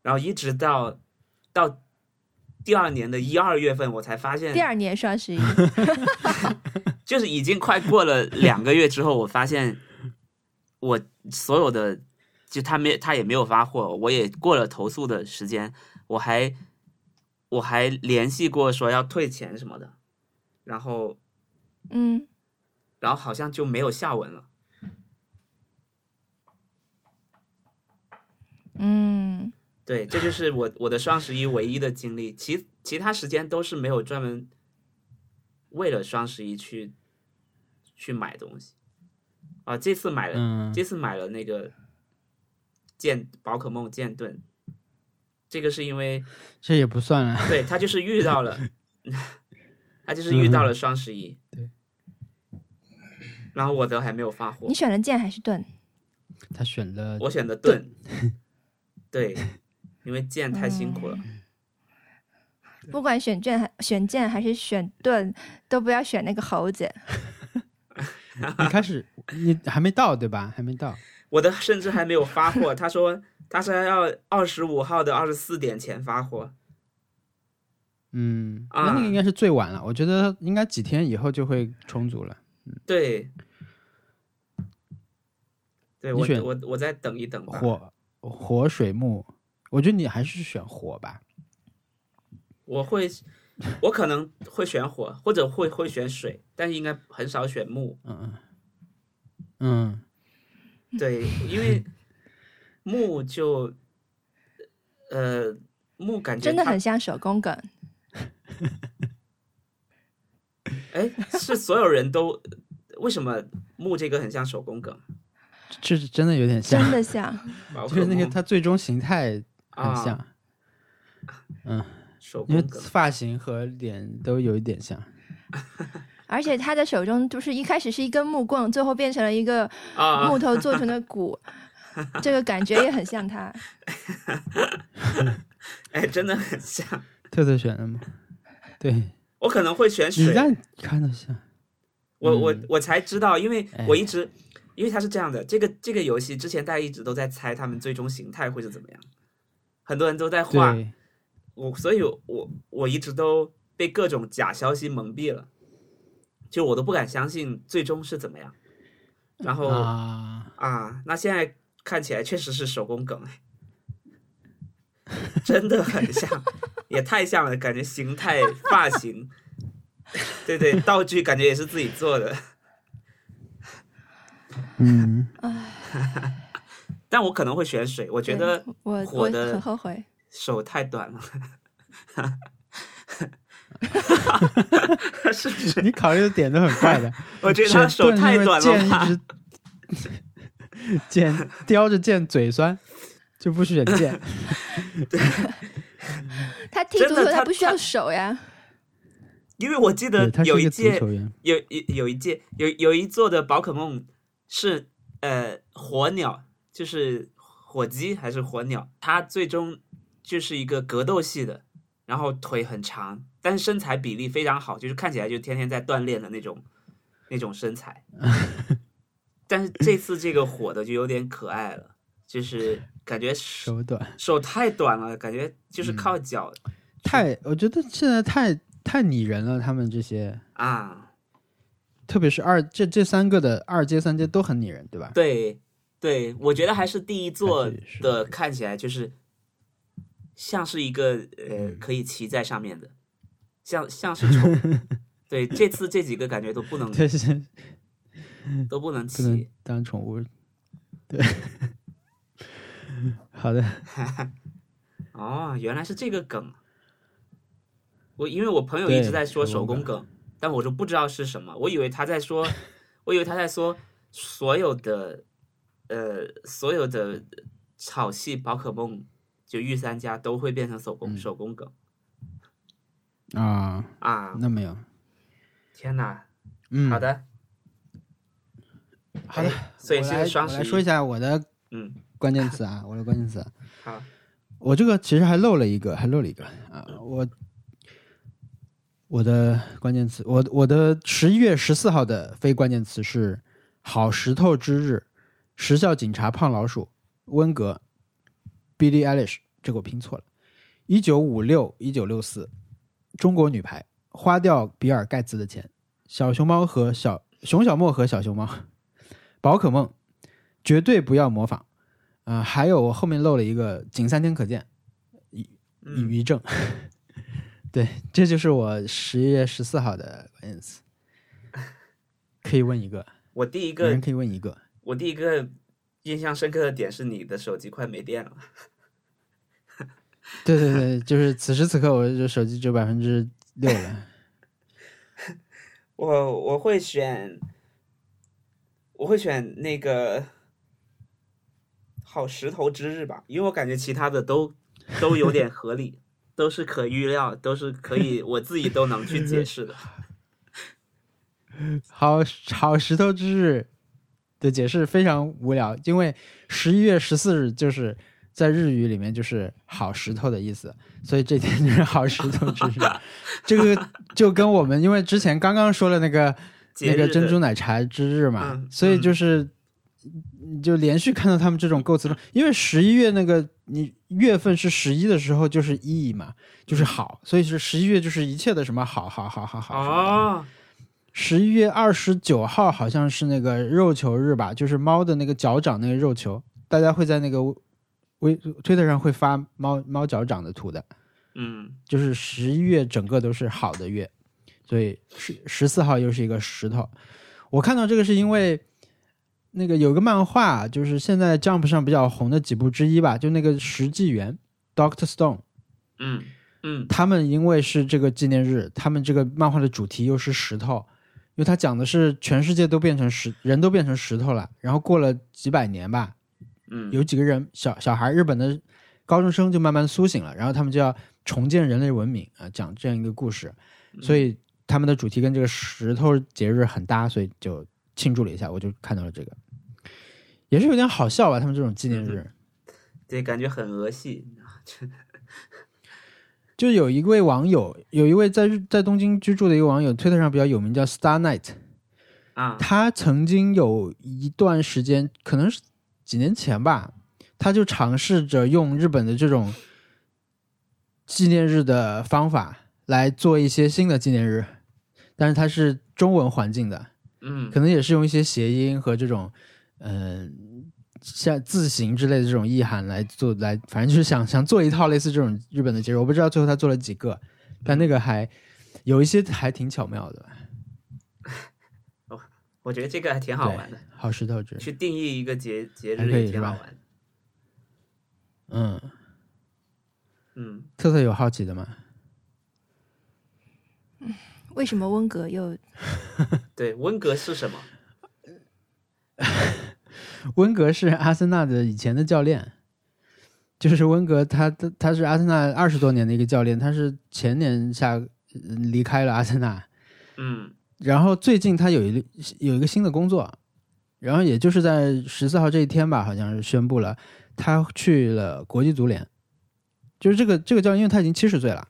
然后一直到到第二年的一二月份，我才发现第二年双十一 就是已经快过了两个月之后，我发现我所有的就他没他也没有发货，我也过了投诉的时间，我还我还联系过说要退钱什么的，然后嗯，然后好像就没有下文了。嗯，对，这就是我我的双十一唯一的经历，其其他时间都是没有专门为了双十一去去买东西啊。这次买了，嗯，这次买了那个剑宝可梦剑盾，这个是因为这也不算了。对他就是遇到了，他就是遇到了双十一，对，然后我的还没有发货你，选了剑还是盾？他选了我选的盾，对，因为剑太辛苦了。不管选剑还选剑还是选盾，都不要选那个猴子。你开始，你还没到对吧？还没到。我的甚至还没有发货，他说他是要二十五号的二十四点前发货，嗯，啊那那个应该是最晚了。我觉得应该几天以后就会充足了。对，对我选我我再等一等吧。火火水木，我觉得你还是选火吧。我会，我可能会选火，或者会会选水，但是应该很少选木。嗯嗯嗯，对，因为木就，呃，木感觉真的很像手工梗。哎，是所有人都为什么木这个很像手工梗？这是真的有点像真，的像，就是那个梦它最终形态很啊像，嗯，因为发型和脸都有一点像。而且他的手中就是一开始是一根木棍，最后变成了一个啊木头做成的鼓，这个感觉也很像他。哎，真的很像。特特选的吗？对，我可能会选水。看着像。我我嗯我才知道，因为哎我一直，因为它是这样的，这个这个游戏之前大家一直都在猜他们最终形态会是怎么样，很多人都在画，我所以我我一直都被各种假消息蒙蔽了，就我都不敢相信最终是怎么样。然后啊，啊，那现在看起来确实是手工梗哎，真的很像，也太像了，感觉形态、发型，对对，道具感觉也是自己做的。嗯，但我可能会选水，我觉得我我火的很后悔。手太短了，是不是？你考虑的点都很快的。我觉得他手太短了剑吧？一直剑叼着剑嘴酸，就不选剑。他踢足球他不需要手呀。因为我记得有一届。有有有一届有有一座的宝可梦是呃火鸟，就是火鸡还是火鸟，它最终就是一个格斗系的，然后腿很长，但是身材比例非常好，就是看起来就天天在锻炼的那种那种身材。但是这次这个火的就有点可爱了，就是感觉手手短，手太短了，感觉就是嗯靠脚、太，我觉得现在太太拟人了。他们这些，啊。特别是二这这三个的二阶、三阶都很拟人，对吧？对，对，我觉得还是第一座的看起来就是像是一个呃嗯可以骑在上面的，像像是宠。对，这次这几个感觉都不能 都不能不能骑。当宠物。对，好的，哦，原来是这个梗。我因为我朋友一直在说手工梗，但我就不知道是什么，我以为他在说，我以为他在说所有的呃所有的草系宝可梦，就御三家都会变成手工、嗯手工梗啊，啊！那没有，天哪，嗯，好，的，好的哎，所以是我来双十一我来说一下我的嗯，关键词啊，我的关键词。好，我这个其实还漏了一个，还漏了一个啊，我我的关键词，我我的十一月十四号的非关键词是“好石头之日”，时效警察胖老鼠，温格，Billie Eilish，这个我拼错了，一九五六一九六四，中国女排，花掉比尔盖茨的钱，小熊猫和小熊小莫和小熊猫，宝可梦，绝对不要模仿。啊、还有我后面漏了一个“仅三天可见”，抑抑，郁症。对，这就是我十一月十四号的关键词。可以问一个，我第一个每人可以问一个。我第一个印象深刻的点是你的手机快没电了。对对对，就是此时此刻，我这手机只有百分之六了。我我会选，我会选那个好石头之日吧，因为我感觉其他的都都有点合理，都是可预料，都是可以我自己都能去解释的。好好石头之日的解释非常无聊，因为十一月十四日就是在日语里面就是好石头的意思，所以这天就是 好石头之日。这个就跟我们因为之前刚刚说了那个那个珍珠奶茶之日嘛，嗯所以就是。你就连续看到他们这种构词中，因为十一月那个你月份是十一的时候就是一嘛，就是好，所以是十一月就是一切的什么好好好好好什么的哦，十一月二十九号好像是那个肉球日吧，就是猫的那个脚掌那个肉球，大家会在那个微推特上会发猫猫脚掌的图的，嗯。就是十一月整个都是好的月，所以十十四号又是一个石头。我看到这个是因为那个有个漫画，就是现在 Jump 上比较红的几部之一吧，就那个石纪元 Doctor Stone。嗯嗯他们因为是这个纪念日，他们这个漫画的主题又是石头，因为它讲的是全世界都变成石，人都变成石头了，然后过了几百年吧，嗯，有几个人小小孩，日本的高中生就慢慢苏醒了，然后他们就要重建人类文明啊，讲这样一个故事，所以他们的主题跟这个石头节日很搭，所以就庆祝了一下，我就看到了这个。也是有点好笑吧？他们这种纪念日，对，感觉很俄系。就有一位网友，有一位在日在东京居住的一个网友，推特上比较有名，叫 Star Night。啊，他曾经有一段时间，可能是几年前吧，他就尝试着用日本的这种纪念日的方法来做一些新的纪念日，但是它是中文环境的，嗯可能也是用一些谐音和这种嗯、像字形之类的这种意涵来做，来反正就是想想做一套类似这种日本的节日，我不知道最后他做了几个，但那个还有一些还挺巧妙的，我觉得这个还挺好玩的，好石头纸，去定义一个节节日也挺好玩的。嗯，嗯，特特有好奇的吗？为什么温格又 对，温格是什么？温格是阿森纳的以前的教练，就是温格他他他是阿森纳二十多年的一个教练，他是前年下呃离开了阿森纳，嗯。然后最近他有一个有一个新的工作，然后也就是在十四号这一天吧，好像是宣布了他去了国际足联，就是这个这个教练，因为他已经七十岁了。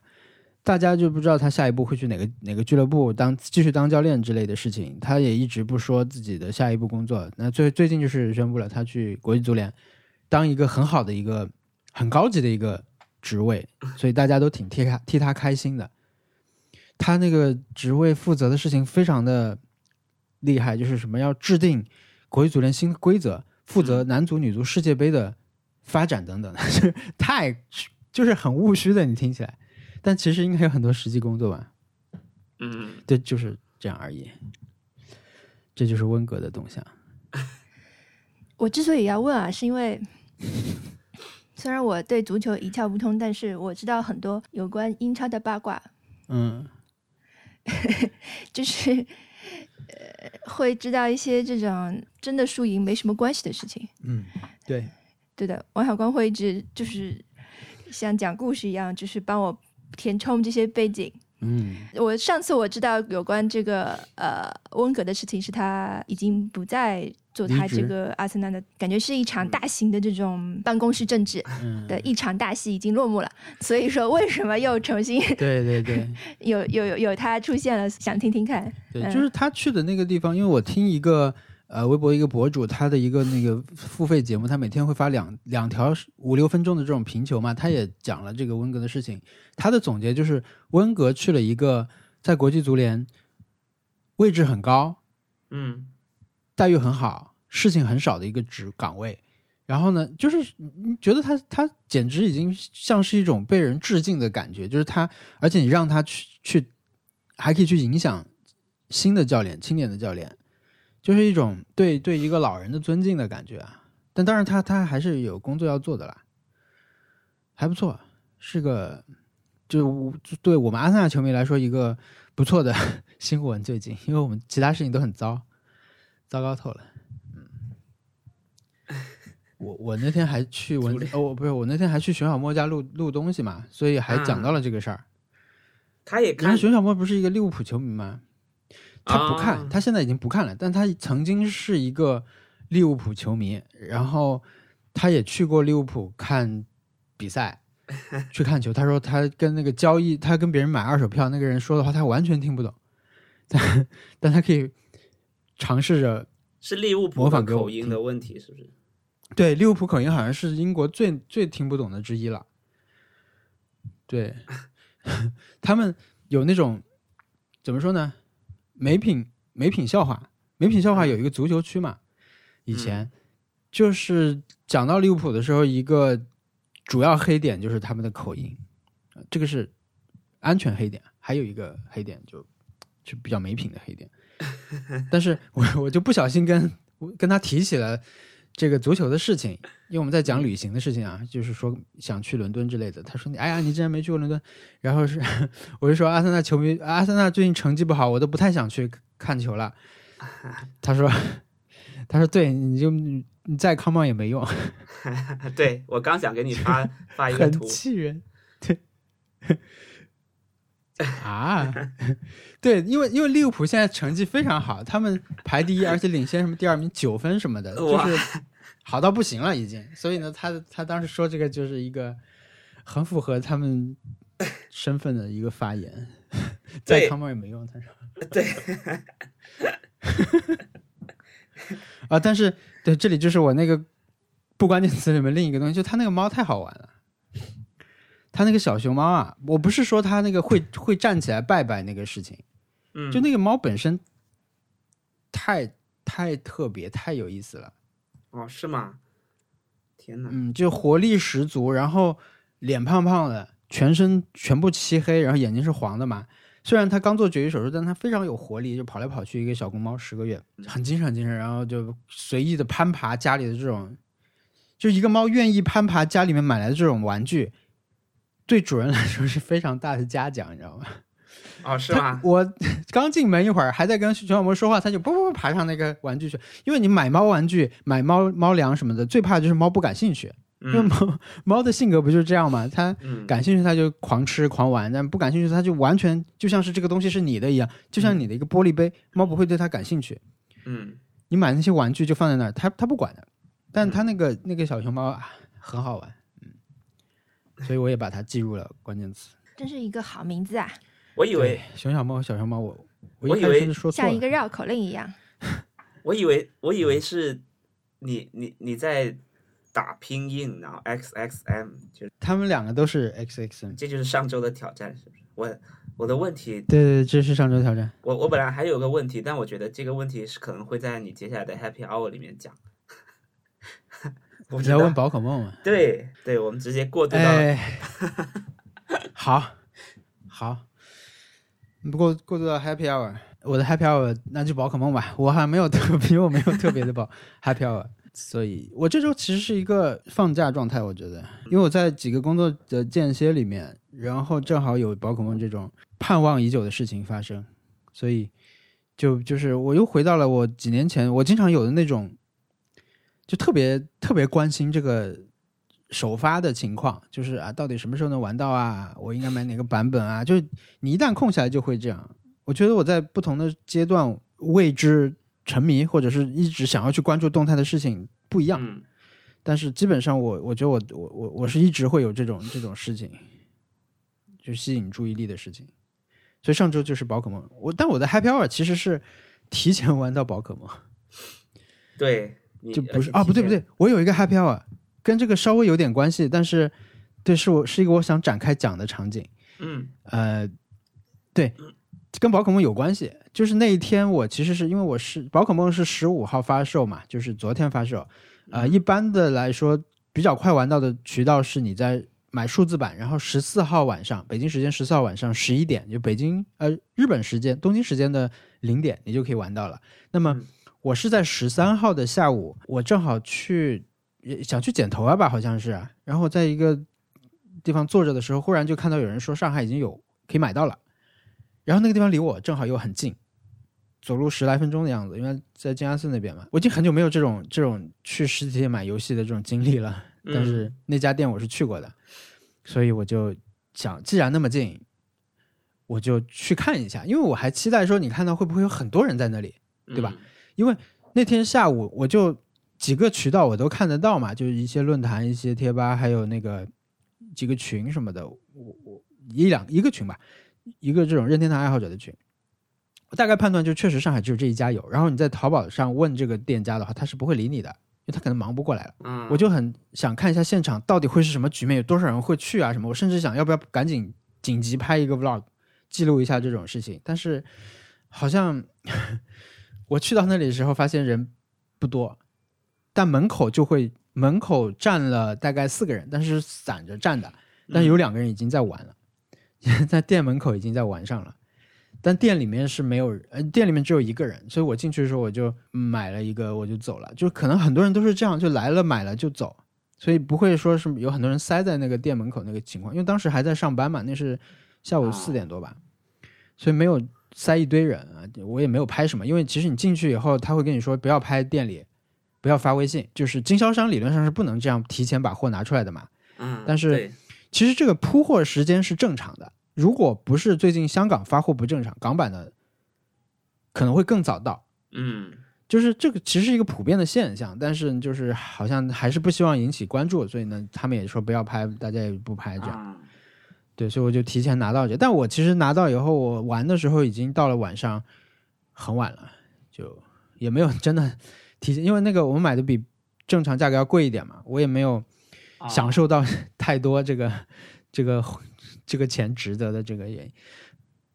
大家就不知道他下一步会去哪个哪个俱乐部当继续当教练之类的事情，他也一直不说自己的下一步工作。那最最近就是宣布了他去国际足联当一个很好的一个很高级的一个职位，所以大家都挺替他替他开心的。他那个职位负责的事情非常的厉害，就是什么要制定国际足联新规则，负责男足、女足世界杯的发展等等，太就是很务虚的，你听起来，但其实应该有很多实际工作吧？嗯，对，就是这样而已。这就是温格的动向。我之所以要问啊，是因为 虽然我对足球一窍不通，但是我知道很多有关英超的八卦，嗯 就是呃会知道一些这种真的输赢没什么关系的事情。嗯，对，对的，王小光会一直就是像讲故事一样，就是帮我填充这些背景。嗯我上次我知道有关这个呃温格的事情，是他已经不再做他这个阿森纳的，感觉是一场大型的这种办公室政治嗯，的一场大戏已经落幕了。所以说，为什么又重新对对对 有有有有他出现了？想听听看。对，嗯就是他去的那个地方，因为我听一个呃微博一个博主他的一个那个付费节目，他每天会发两两条五六分钟的这种评球嘛，他也讲了这个温格的事情。他的总结就是温格去了一个在国际足联位置很高，嗯待遇很好，事情很少的一个职岗位。然后呢，就是你觉得他他简直已经像是一种被人致敬的感觉，就是他，而且你让他去去，还可以去影响新的教练、青年的教练，就是一种对对一个老人的尊敬的感觉啊。但当然他，他还是有工作要做的啦，还不错，是个就我就对我们阿森纳球迷来说一个不错的新闻。最近，因为我们其他事情都很糟，糟糕透了。嗯，我我那天还去文 足联哦，不是我那天还去熊小莫家录录东西嘛，所以还讲到了这个事儿。他也看然后熊小莫不是一个利物浦球迷吗？他不看，啊他现在已经不看了，但他曾经是一个利物浦球迷，然后他也去过利物浦看比赛，去看球。他说他跟那个交易，他跟别人买二手票，那个人说的话他完全听不懂，但但他可以尝试着是利物浦模仿口音的问题，是不是？对，利物浦口音好像是英国最最听不懂的之一了。对，他们有那种怎么说呢？美品美品笑话，美品笑话有一个足球区嘛，以前、就是讲到利物浦的时候，一个主要黑点就是他们的口音，呃这个是安全黑点，还有一个黑点就就比较没品的黑点。但是我我就不小心跟跟他提起了这个足球的事情，因为我们在讲旅行的事情啊，就是说想去伦敦之类的。他说你哎呀，你竟然没去过伦敦，然后是 我就说阿森纳球迷，阿森纳最近成绩不好，我都不太想去看球了。他说 他说对，你就你你再 come on 也没用，对我刚想给你发发一个很图，气人。对啊，对，因为因为利物浦现在成绩非常好，他们排第一，而且领先什么第二名九分什么的，就是好到不行了已经。所以呢，他他当时说这个就是一个很符合他们身份的一个发言，再对康猫也没用，他说对，啊，但是对这里就是我那个不关键词里面另一个东西，就他那个猫太好玩了。他那个小熊猫啊，我不是说他那个会会站起来拜拜那个事情，嗯，就那个猫本身太太特别、太有意思了。哦，是吗？天哪！嗯，就活力十足，然后脸胖胖的，全身全部漆黑，然后眼睛是黄的嘛。虽然它刚做绝育手术，但它非常有活力，就跑来跑去。一个小公猫十个月，很精神，很精神。然后就随意的攀爬家里的这种，就一个猫愿意攀爬家里面买来的这种玩具，对主人来说是非常大的嘉奖，你知道吗？哦，是它吗？我 刚进门一会儿，还在跟熊小魔说话，它就啵啵啵爬上那个玩具去。因为你买猫玩具、买猫猫粮什么的，最怕就是猫不感兴趣。因为嗯猫猫的性格不就是这样吗？它嗯，感兴趣它就狂吃狂玩，但不感兴趣它就完全就像是这个东西是你的一样，就像你的一个玻璃杯，猫不会对它感兴趣。嗯你买那些玩具就放在那儿，它它不管的。但它那个那个小熊猫啊，很好玩，嗯，所以我也把它记入了关键词。真是一个好名字啊，我以为熊小猫、小熊猫，我我以为说，像一个绕口令一样。我以为我以为是你你你在打拼音，然后 x x m，就是他们两个都是 X X M，。这就是上周的挑战，是不是？我我的问题，对对对，这是上周挑战。我我本来还有个问题，但我觉得这个问题是可能会在你接下来的 Happy Hour 里面讲。我知道你要问，宝可梦嘛？对对，我们直接过渡到、哎，好，好，不过过渡到 Happy Hour，我的 Happy Hour 那就宝可梦吧。我好像没有特别，因为我没有特别的宝 Happy Hour，所以我这周其实是一个放假状态。我觉得，因为我在几个工作的间歇里面，然后正好有宝可梦这种盼望已久的事情发生，所以就就是我又回到了我几年前我经常有的那种，就特别特别关心这个首发的情况，就是啊，到底什么时候能玩到啊？我应该买哪个版本啊？就是你一旦空下来就会这样。我觉得我在不同的阶段为之沉迷，或者是一直想要去关注动态的事情不一样，嗯但是基本上我我觉得我我我我是一直会有这种这种事情，就吸引注意力的事情。所以上周就是宝可梦，我但我的 Happy Hour 其实是提前玩到宝可梦。对，就不是啊，不对不，对，我有一个 happy hour，跟这个稍微有点关系，但是对，是我是一个我想展开讲的场景。嗯呃，对，跟宝可梦有关系。就是那一天，我其实是因为我是宝可梦是十五号发售嘛，就是昨天发售。呃，一般的来说，比较快玩到的渠道是你在买数字版，然后十四号晚上，北京时间十四号晚上十一点，就北京呃日本时间东京时间的零点，你就可以玩到了。那么嗯我是在十三号的下午，我正好去也想去剪头发吧，好像是啊，然后在一个地方坐着的时候，忽然就看到有人说上海已经有可以买到了，然后那个地方离我正好又很近，走路十来分钟的样子，因为在静安寺那边嘛。我已经很久没有这种这种去实体店买游戏的这种经历了，嗯但是那家店我是去过的，所以我就想，既然那么近，我就去看一下，因为我还期待说，你看到会不会有很多人在那里。对吧？因为那天下午我就几个渠道我都看得到嘛，就是一些论坛、一些贴吧，还有那个几个群什么的，我我一两一个群吧，一个这种任天堂爱好者的群。我大概判断就确实上海只有这一家有，然后你在淘宝上问这个店家的话，他是不会理你的，因为他可能忙不过来了。嗯，我就很想看一下现场到底会是什么局面，有多少人会去啊什么。我甚至想要不要赶紧紧急拍一个 vlog，记录一下这种事情。但是好像 我去到那里的时候，发现人不多，但门口就会门口站了大概四个人，但是散着站的，但是有两个人已经在玩了，在店门口已经在玩上了。但店里面是没有人，呃，店里面只有一个人，所以我进去的时候我就买了一个，我就走了。就可能很多人都是这样，就来了买了就走，所以不会说是有很多人塞在那个店门口那个情况。因为当时还在上班嘛，那是下午啊四点多吧，所以没有塞一堆人啊。我也没有拍什么，因为其实你进去以后，他会跟你说不要拍店里，不要发微信，就是经销商理论上是不能这样提前把货拿出来的嘛。嗯，但是其实这个铺货时间是正常的，如果不是最近香港发货不正常，港版的可能会更早到。嗯就是这个其实是一个普遍的现象，但是就是好像还是不希望引起关注，所以呢，他们也说不要拍，大家也不拍这样。啊，对，所以我就提前拿到这，但我其实拿到以后，我玩的时候已经到了晚上，很晚了，就也没有真的提前，因为那个我们买的比正常价格要贵一点嘛，我也没有啊享受到 太多这个这个这个钱值得的这个原因。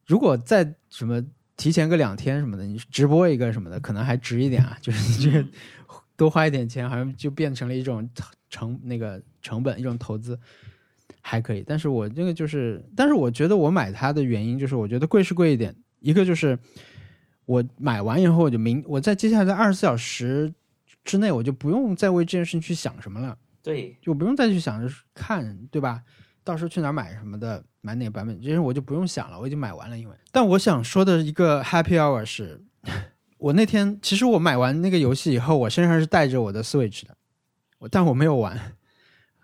如果再什么提前个两天什么的，你直播一个什么的，可能还值一点啊，就是这个 多花一点钱，好像就变成了一种成那个成本，一种投资。还可以，但是我这个就是，但是我觉得我买它的原因就是，我觉得贵是贵一点，一个就是我买完以后我就明，我在接下来的二十四小时之内，我就不用再为这件事情去想什么了，对，就不用再去想着看，对吧？到时候去哪儿买什么的，买哪个版本，这些我就不用想了，我已经买完了。因为，但我想说的一个 happy hour 是，我那天其实我买完那个游戏以后，我身上是带着我的 Switch 的，我但我没有玩，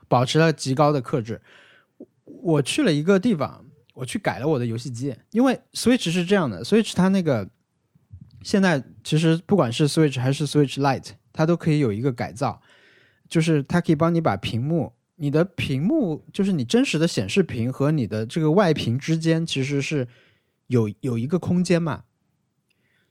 保持了极高的克制。我去了一个地方，我去改了我的游戏机，因为 Switch 是这样的，Switch 它那个现在其实不管是 Switch 还是 Switch Lite，它都可以有一个改造，就是它可以帮你把屏幕，你的屏幕就是你真实的显示屏和你的这个外屏之间其实是有有一个空间嘛，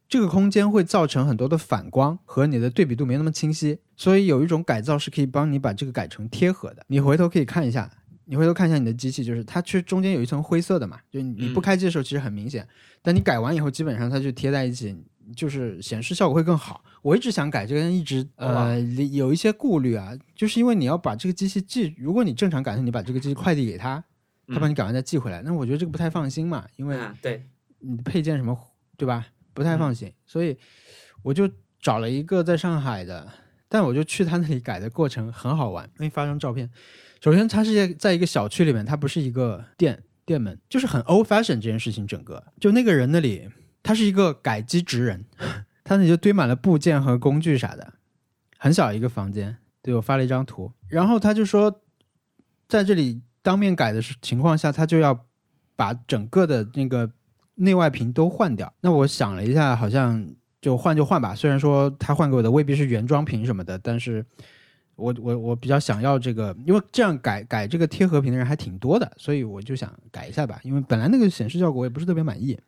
这个空间会造成很多的反光和你的对比度没那么清晰，所以有一种改造是可以帮你把这个改成贴合的。你回头可以看一下，你回头看一下你的机器，就是它其实中间有一层灰色的嘛，就你你不嗯开机的时候其实很明显，但你改完以后基本上它就贴在一起，就是显示效果会更好。我一直想改这个，一直呃有一些顾虑啊，就是因为你要把这个机器寄，如果你正常改，你把这个机器快递给他，他帮你改完再寄回来，那我觉得这个不太放心嘛，因为啊，对，你配件什么，对吧？不太放心，所以我就找了一个在上海的，但我就去他那里改的过程很好玩，给你发张照片。首先，它是在一个小区里面，它不是一个店店门，就是很 old fashion 这件事情。整个就那个人那里，他是一个改机职人，他那里就堆满了部件和工具啥的，很小一个房间。对我发了一张图，然后他就说，在这里当面改的情况下，他就要把整个的那个内外屏都换掉。那我想了一下，好像就换就换吧。虽然说他换给我的未必是原装屏什么的，但是我我我比较想要这个，因为这样改改这个贴合屏的人还挺多的，所以我就想改一下吧。因为本来那个显示效果我也不是特别满意，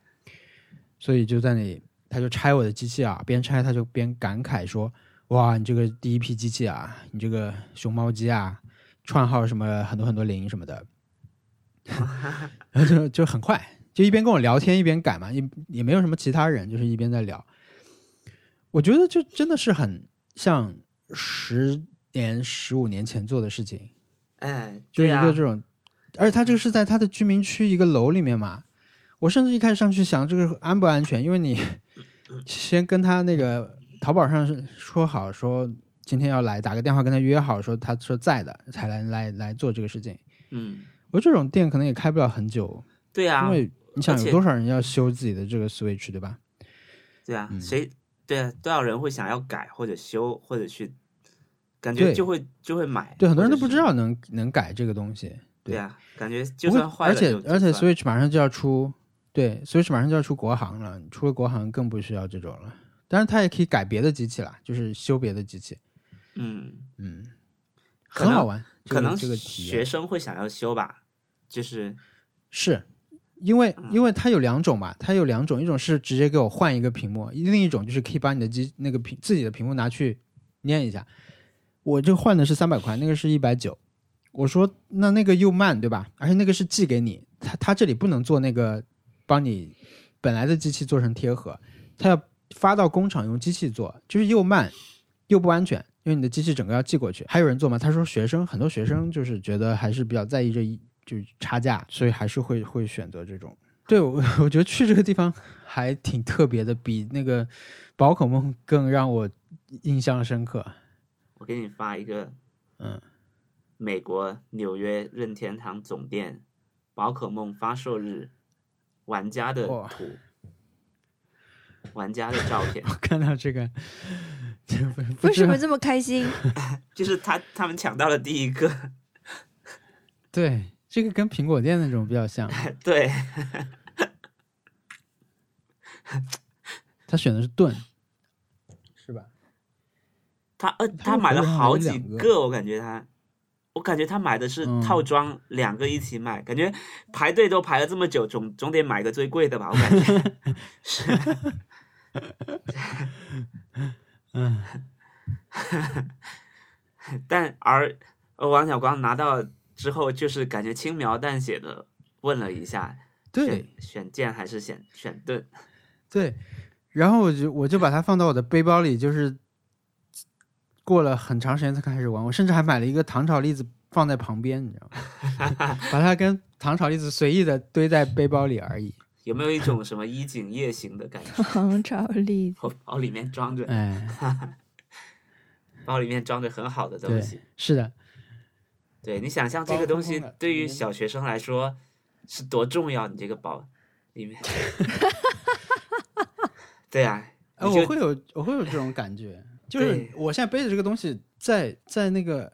所以就在那里，他就拆我的机器啊，边拆他就边感慨说：“哇，你这个第一批机器啊，你这个熊猫机啊，串号什么很多很多零什么的。”然后就就很快，就一边跟我聊天一边改嘛，也也没有什么其他人，就是一边在聊。我觉得就真的是很像十年、十五年前做的事情，哎，就一个这种，而且他这个是在他的居民区一个楼里面嘛。我甚至一开始上去想这个安不安全，因为你 先跟他那个淘宝上是说好说今天要来，打个电话跟他约好说他说在的才来来来做这个事情。嗯，我这种店可能也开不了很久，对啊、因为你想有多少人要修自己的这个 Switch 对吧？对啊，嗯谁对啊，多少人会想要改或者修或者去，感觉就会就会买，对，很多人都。不知道能能改这个东西。对啊，感觉就算坏了而且而且 Switch 马上就要出，对，Switch 马上就要出国行了，出了国行更不需要这种了。当然，它也可以改别的机器啦，就是修别的机器，嗯，嗯，很好玩。可能这个体学生会想要修吧，就是是因为嗯因为它有两种嘛，它有两种，一种是直接给我换一个屏幕，另一种就是可以把你的机那个屏自己的屏幕拿去粘一下。我这换的是三百块，那个是一百九。我说那那个又慢对吧？而且那个是寄给你，他他这里不能做那个帮你本来的机器做成贴合，他要发到工厂用机器做，就是又慢又不安全，因为你的机器整个要寄过去。还有人做吗？他说学生很多学生就是觉得还是比较在意这一就是差价，所以还是会会选择这种。对我 我觉得去这个地方还挺特别的，比那个宝可梦更让我印象深刻。我给你发一个，嗯，美国纽约任天堂总店宝可梦发售日玩家的图，玩家的照片，我看到这个，为什么这么开心？就是他他们抢到了第一个，对这个跟苹果店那种比较像，对，他选的是盾，是吧？他呃，他他买了好几个个，我感觉他，我感觉他买的是嗯套装，两个一起买，感觉排队都排了这么久，总总得买个最贵的吧？我感觉 是，嗯，但而呃王小光拿到之后，就是感觉轻描淡写的问了一下，对选选剑还是选选盾？对，然后我就我就把它放到我的背包里，就是过了很长时间才开始玩。我甚至还买了一个糖炒栗子放在旁边，你知道吗？把它跟糖炒栗子随意的堆在背包里而已。有没有一种什么衣锦夜行的感觉？糖炒栗子，我包里面装着，哎，包里面装着很好的东西。，是的，对你想象这个东西对于小学生来说是多重要？你这个包里面，对啊，我会有我会有这种感觉，就是我现在背着这个东西在在那个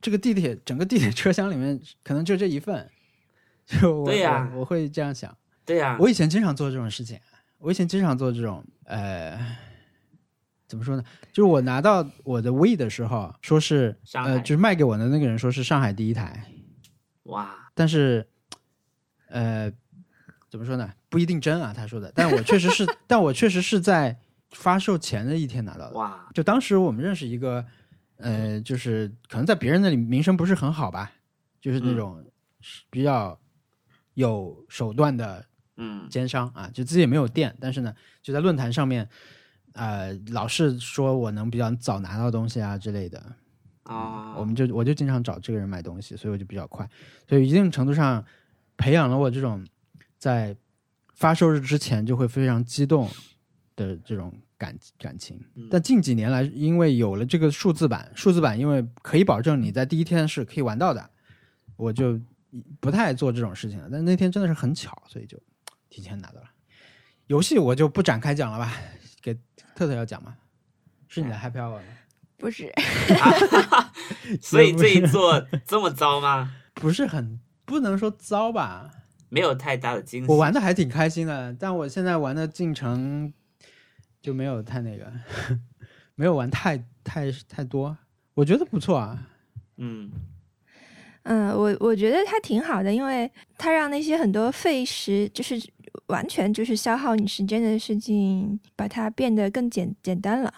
这个地铁整个地铁车厢里面，可能就这一份。就我对呀我我会这样想。对呀、我以前经常做这种事情，我以前经常做这种，呃，怎么说呢？就是我拿到我的 We 的时候，说是呃，就是卖给我的那个人说是上海第一台，哇，但是呃，怎么说呢？不一定真啊，他说的。但我确实是，但我确实是在发售前的一天拿到的。哇，就当时我们认识一个，呃，就是可能在别人那里名声不是很好吧，就是那嗯。种比较有手段的嗯。奸商啊，就自己也没有店，但是呢，就在论坛上面，呃，老是说我能比较早拿到东西啊之类的，啊，我们就我就经常找这个人买东西，所以我就比较快，所以一定程度上培养了我这种在发售日之前就会非常激动的这种感感情。嗯但近几年来，因为有了这个数字版，数字版因为可以保证你在第一天是可以玩到的，我就不太做这种事情了。但那天真的是很巧，所以就提前拿到了。游戏我就不展开讲了吧，给特特要讲吗？是你的 Happy Hour 吗？不是，所以这一座这么糟吗？不是很不能说糟吧，没有太大的惊喜。我玩的还挺开心的，但我现在玩的进程就没有太那个，没有玩太太太多，我觉得不错啊。嗯嗯，我我觉得它挺好的，因为它让那些很多费时，就是完全就是消耗你时间的事情，把它变得更简简单了。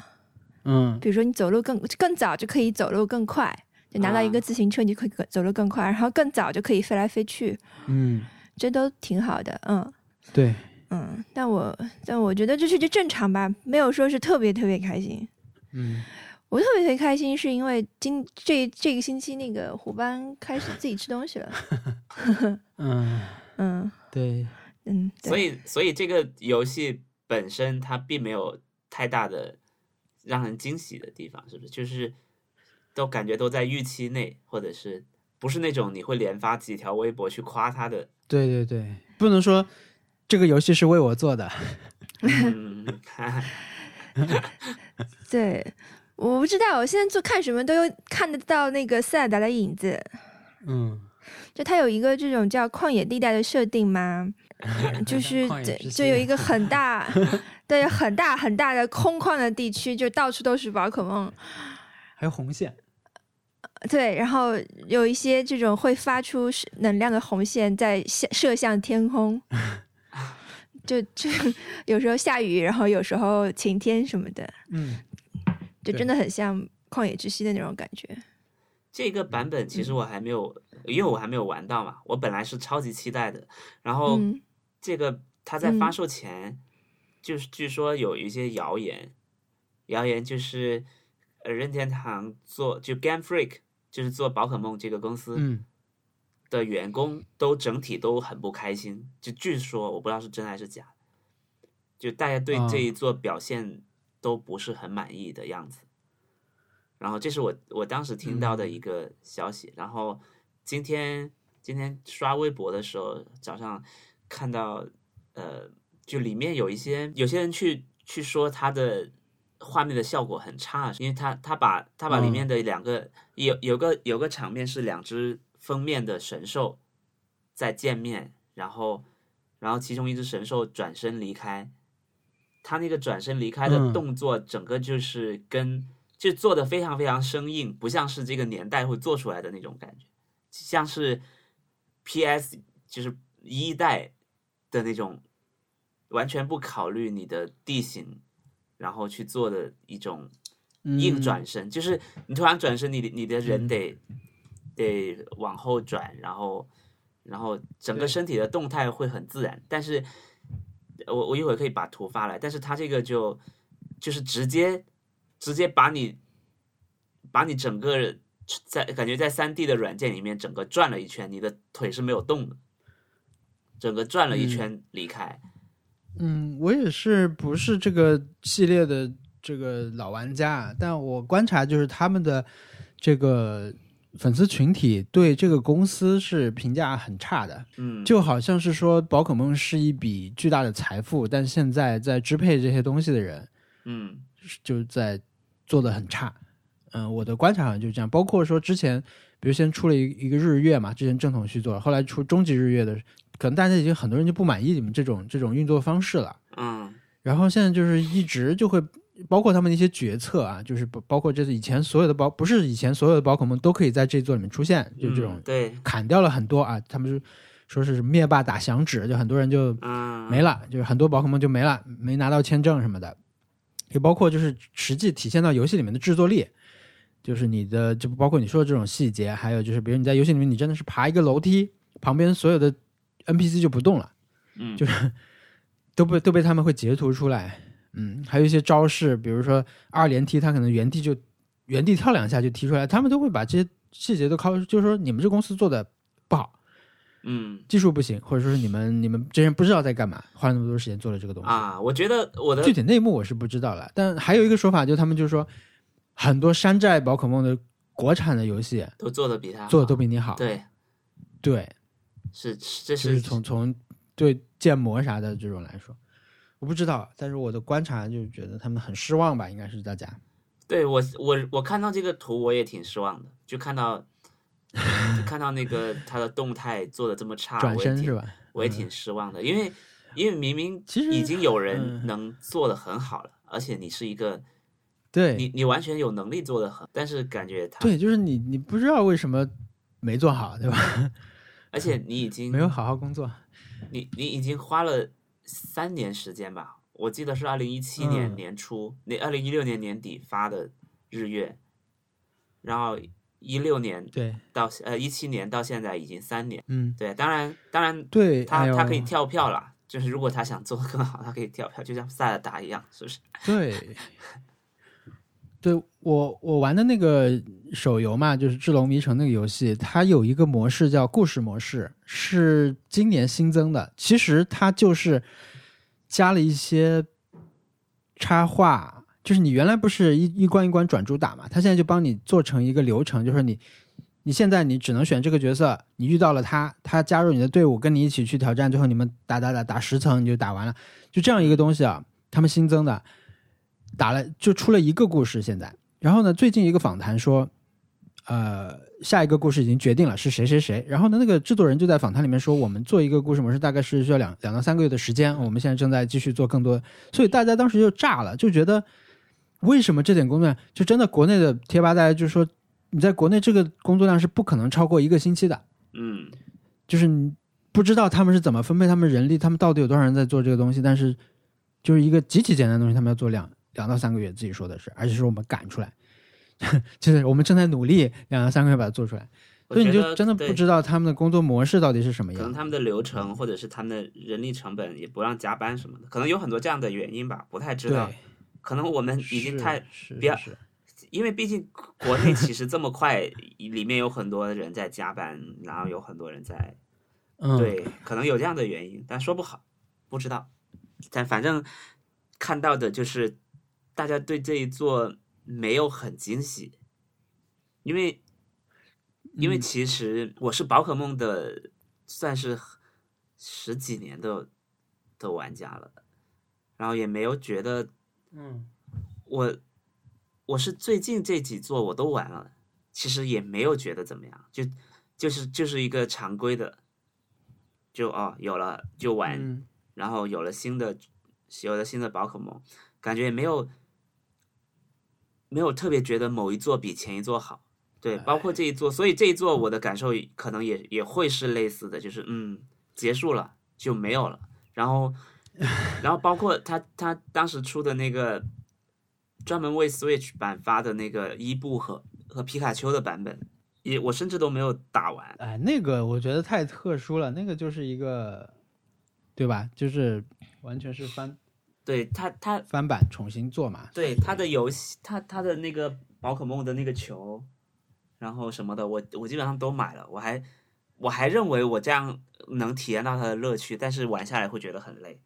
嗯比如说你走路更更早就可以走路更快，就拿到一个啊自行车你就可以走路更快，然后更早就可以飞来飞去，嗯，这都挺好的。嗯对，嗯，但我但我觉得这是就正常吧，没有说是特别特别开心。嗯我特别特别开心，是因为今这这个星期那个虎斑开始自己吃东西了。嗯，嗯对，嗯，所以所以这个游戏本身它并没有太大的让人惊喜的地方，是不是？就是都感觉都在预期内，或者是不是那种你会连发几条微博去夸他的？对对对，不能说这个游戏是为我做的。嗯，对，我不知道，我现在做看什么都有看得到那个塞尔达的影子。嗯，就它有一个这种叫旷野地带的设定吗，就是就就有一个很大，对，很大很大的空旷的地区，就到处都是宝可梦。还有红线。对，然后有一些这种会发出能量的红线在向射向天空，就 就有时候下雨，然后有时候晴天什么的，嗯就真的很像旷野之息的那种感觉。这个版本其实我还没有，因为我还没有玩到嘛，我本来是超级期待的。然后嗯。这个它在发嗯。售前，就是据说有一些谣言，谣言就是呃任天堂做就 Game Freak 就是做宝可梦这个公司嗯的员工都整体都很不开心，就据说我不知道是真还是假，就大家对啊这一座表现都不是很满意的样子。然后这是我我当时听到的一个消息，然后今天今天刷微博的时候，早上看到呃，就里面有一些有些人去去说他的画面的效果很差，因为他他把他把里面的两个、有有个有个场面是两只封面的神兽在见面，然后然后其中一只神兽转身离开，他那个转身离开的嗯。动作整个就是跟、就做的非常非常生硬，不像是这个年代会做出来的那种感觉，像是 PS 就是一代的那种，完全不考虑你的地形，然后去做的一种硬转身，就是你突然转身，你的你的人得、得往后转，然后然后整个身体的动态会很自然，但是我我一会儿可以把图发来，但是它这个就就是直接直接把你把你整个在感觉在三 D 的软件里面整个转了一圈，你的腿是没有动的，整个转了一圈离开。嗯，我也是不是这个系列的这个老玩家，但我观察就是他们的这个粉丝群体对这个公司是评价很差的，嗯，就好像是说宝可梦是一笔巨大的财富，但现在在支配这些东西的人嗯就在做的很差。嗯，我的观察好像就是这样。包括说之前，比如先出了一一个日月嘛，之前正统续作，后来出终极日月的，可能大家已经很多人就不满意你们这种这种运作方式了。嗯然后现在就是一直就会包括他们的一些决策啊，就是包包括这次以前所有的宝不是以前所有的宝可梦都可以在这一座里面出现，就这种嗯对，砍掉了很多啊，他们就说是灭霸打响指，就很多人就嗯没了，就是很多宝可梦就没了，没拿到签证什么的，也包括就是实际体现到游戏里面的制作力，就是你的就包括你说的这种细节，还有就是比如你在游戏里面你真的是爬一个楼梯，旁边所有的 NPC 就不动了。嗯就是 都被都被他们会截图出来。嗯，还有一些招式，比如说二连踢，他可能原地就原地跳两下就踢出来，他们都会把这些细节都靠，就是说你们这公司做的不好，嗯技术不行，或者说是你们你们这些人不知道在干嘛，花了那么多时间做了这个东西。啊，我觉得我的具体内幕我是不知道了，但还有一个说法，就他们就是说很多山寨宝可梦的国产的游戏都做的比他做的都比你好。对，对，是这是就是是从从对建模啥的这种来说，我不知道，但是我的观察就觉得他们很失望吧，应该是大家。对我我我看到这个图我也挺失望的，就看到 就看到那个他的动态做的这么差，转我也挺身是吧？我也挺失望的，因为因为明明其实已经有人嗯能做的很好了，而且你是一个对你你完全有能力做的很，但是感觉他，对，就是你你不知道为什么没做好，对吧？而且你已经没有好好工作。你你已经花了三年时间吧？我记得是二零一七年嗯年初，那二零一六年年底发的日月，然后一六年对，到呃一七年到现在已经三年。嗯，对，当然当然对，哎他他可以跳票了，就是如果他想做的更好，他可以跳票，就像塞尔达一样，是不是？对，对我我玩的那个手游嘛，就是《智龙迷城》那个游戏，它有一个模式叫故事模式，是今年新增的。其实它就是加了一些插画，就是你原来不是一一关一关转主打嘛，它现在就帮你做成一个流程，就是你。你现在你只能选这个角色，你遇到了他，他加入你的队伍，跟你一起去挑战，最后你们打打打打十层你就打完了，就这样一个东西啊，他们新增的，打了就出了一个故事现在，然后呢，最近一个访谈说，呃，下一个故事已经决定了是谁谁谁，然后呢，那个制作人就在访谈里面说，我们做一个故事模式大概是需要两两到三个月的时间，我们现在正在继续做更多，所以大家当时就炸了，就觉得为什么这点工作量，就真的国内的贴吧大家就说，你在国内这个工作量是不可能超过一个星期的，嗯。就是你不知道他们是怎么分配他们人力，他们到底有多少人在做这个东西，但是就是一个极其简单的东西，他们要做两两到三个月，自己说的是，而且是我们赶出来，就是我们正在努力两到三个月把它做出来，所以你就真的不知道他们的工作模式到底是什么样。可能他们的流程或者是他们的人力成本也不让加班什么的，可能有很多这样的原因吧，不太知道。可能我们已经太，是不要是是因为毕竟国内其实这么快，里面有很多人在加班，然后有很多人在 嗯，对，可能有这样的原因，但说不好，不知道。但反正看到的就是大家对这一座没有很惊喜，因为因为嗯。其实我是宝可梦的算是十几年的的玩家了，然后也没有觉得嗯。我我是最近这几座我都玩了，其实也没有觉得怎么样，就就是就是一个常规的，就哦有了就玩，嗯。然后有了新的有了新的宝可梦，感觉也没有没有特别觉得某一座比前一座好。对，包括这一座，所以这一座我的感受可能也也会是类似的，就是嗯，结束了就没有了。然后，然后包括他他当时出的那个专门为 Switch 版发的那个伊布和和皮卡丘的版本，也我甚至都没有打完。哎，那个我觉得太特殊了，那个就是一个，对吧？就是完全是翻对他他翻版重新做嘛。对他的游戏，他他的那个宝可梦的那个球。然后什么的，我我基本上都买了，我还我还认为我这样能体验到它的乐趣，但是玩下来会觉得很累。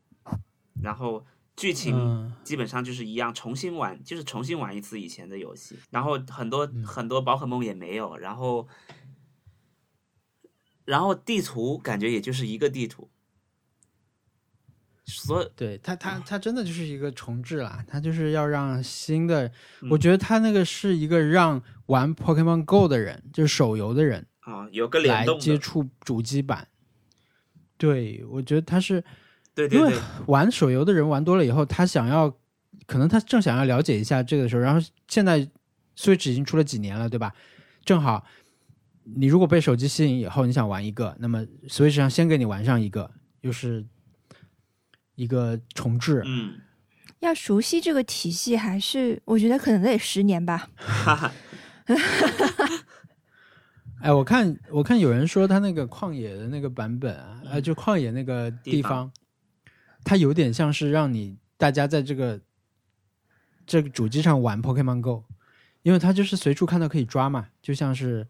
然后剧情基本上就是一样，重新玩就是重新玩一次以前的游戏。然后很多很多宝可梦也没有，然后然后地图感觉也就是一个地图。所以对他，他他真的就是一个重置啦，他就是要让新的，我觉得他那个是一个让玩 Pokemon Go 的人，就是手游的人啊，有个联动接触主机版。对，我觉得他是，对对对，玩手游的人玩多了以后，他想要，可能他正想要了解一下这个的时候，然后现在 Switch 已经出了几年了，对吧？正好，你如果被手机吸引以后，你想玩一个，那么 Switch 上先给你玩上一个，又是。一个重置，嗯，要熟悉这个体系，还是我觉得可能得十年吧。哈哈 哎，我看我看有人说他那个旷野的那个版本啊，呃，就旷野那个地方，它有点像是让你大家在这个这个主机上玩 Pokemon Go，因为它就是随处看到可以抓嘛，就像是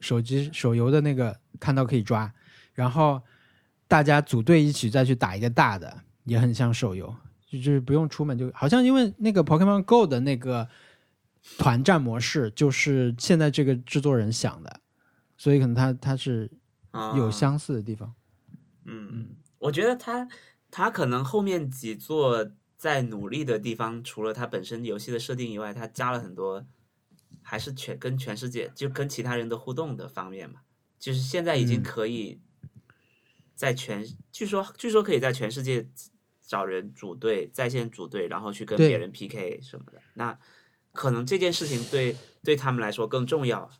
手机手游的那个看到可以抓，然后。大家组队一起再去打一个大的，也很像手游，就就是不用出门，就好像因为那个 Pokemon Go 的那个团战模式，就是现在这个制作人想的，所以可能他他是有相似的地方。嗯嗯，我觉得他他可能后面几座在努力的地方，除了他本身游戏的设定以外，他加了很多，还是全跟全世界就跟其他人的互动的方面嘛，就是现在已经可以。在全据说据说可以在全世界找人组队在线组队，然后去跟别人 PK 什么的。那可能这件事情对对他们来说更重要。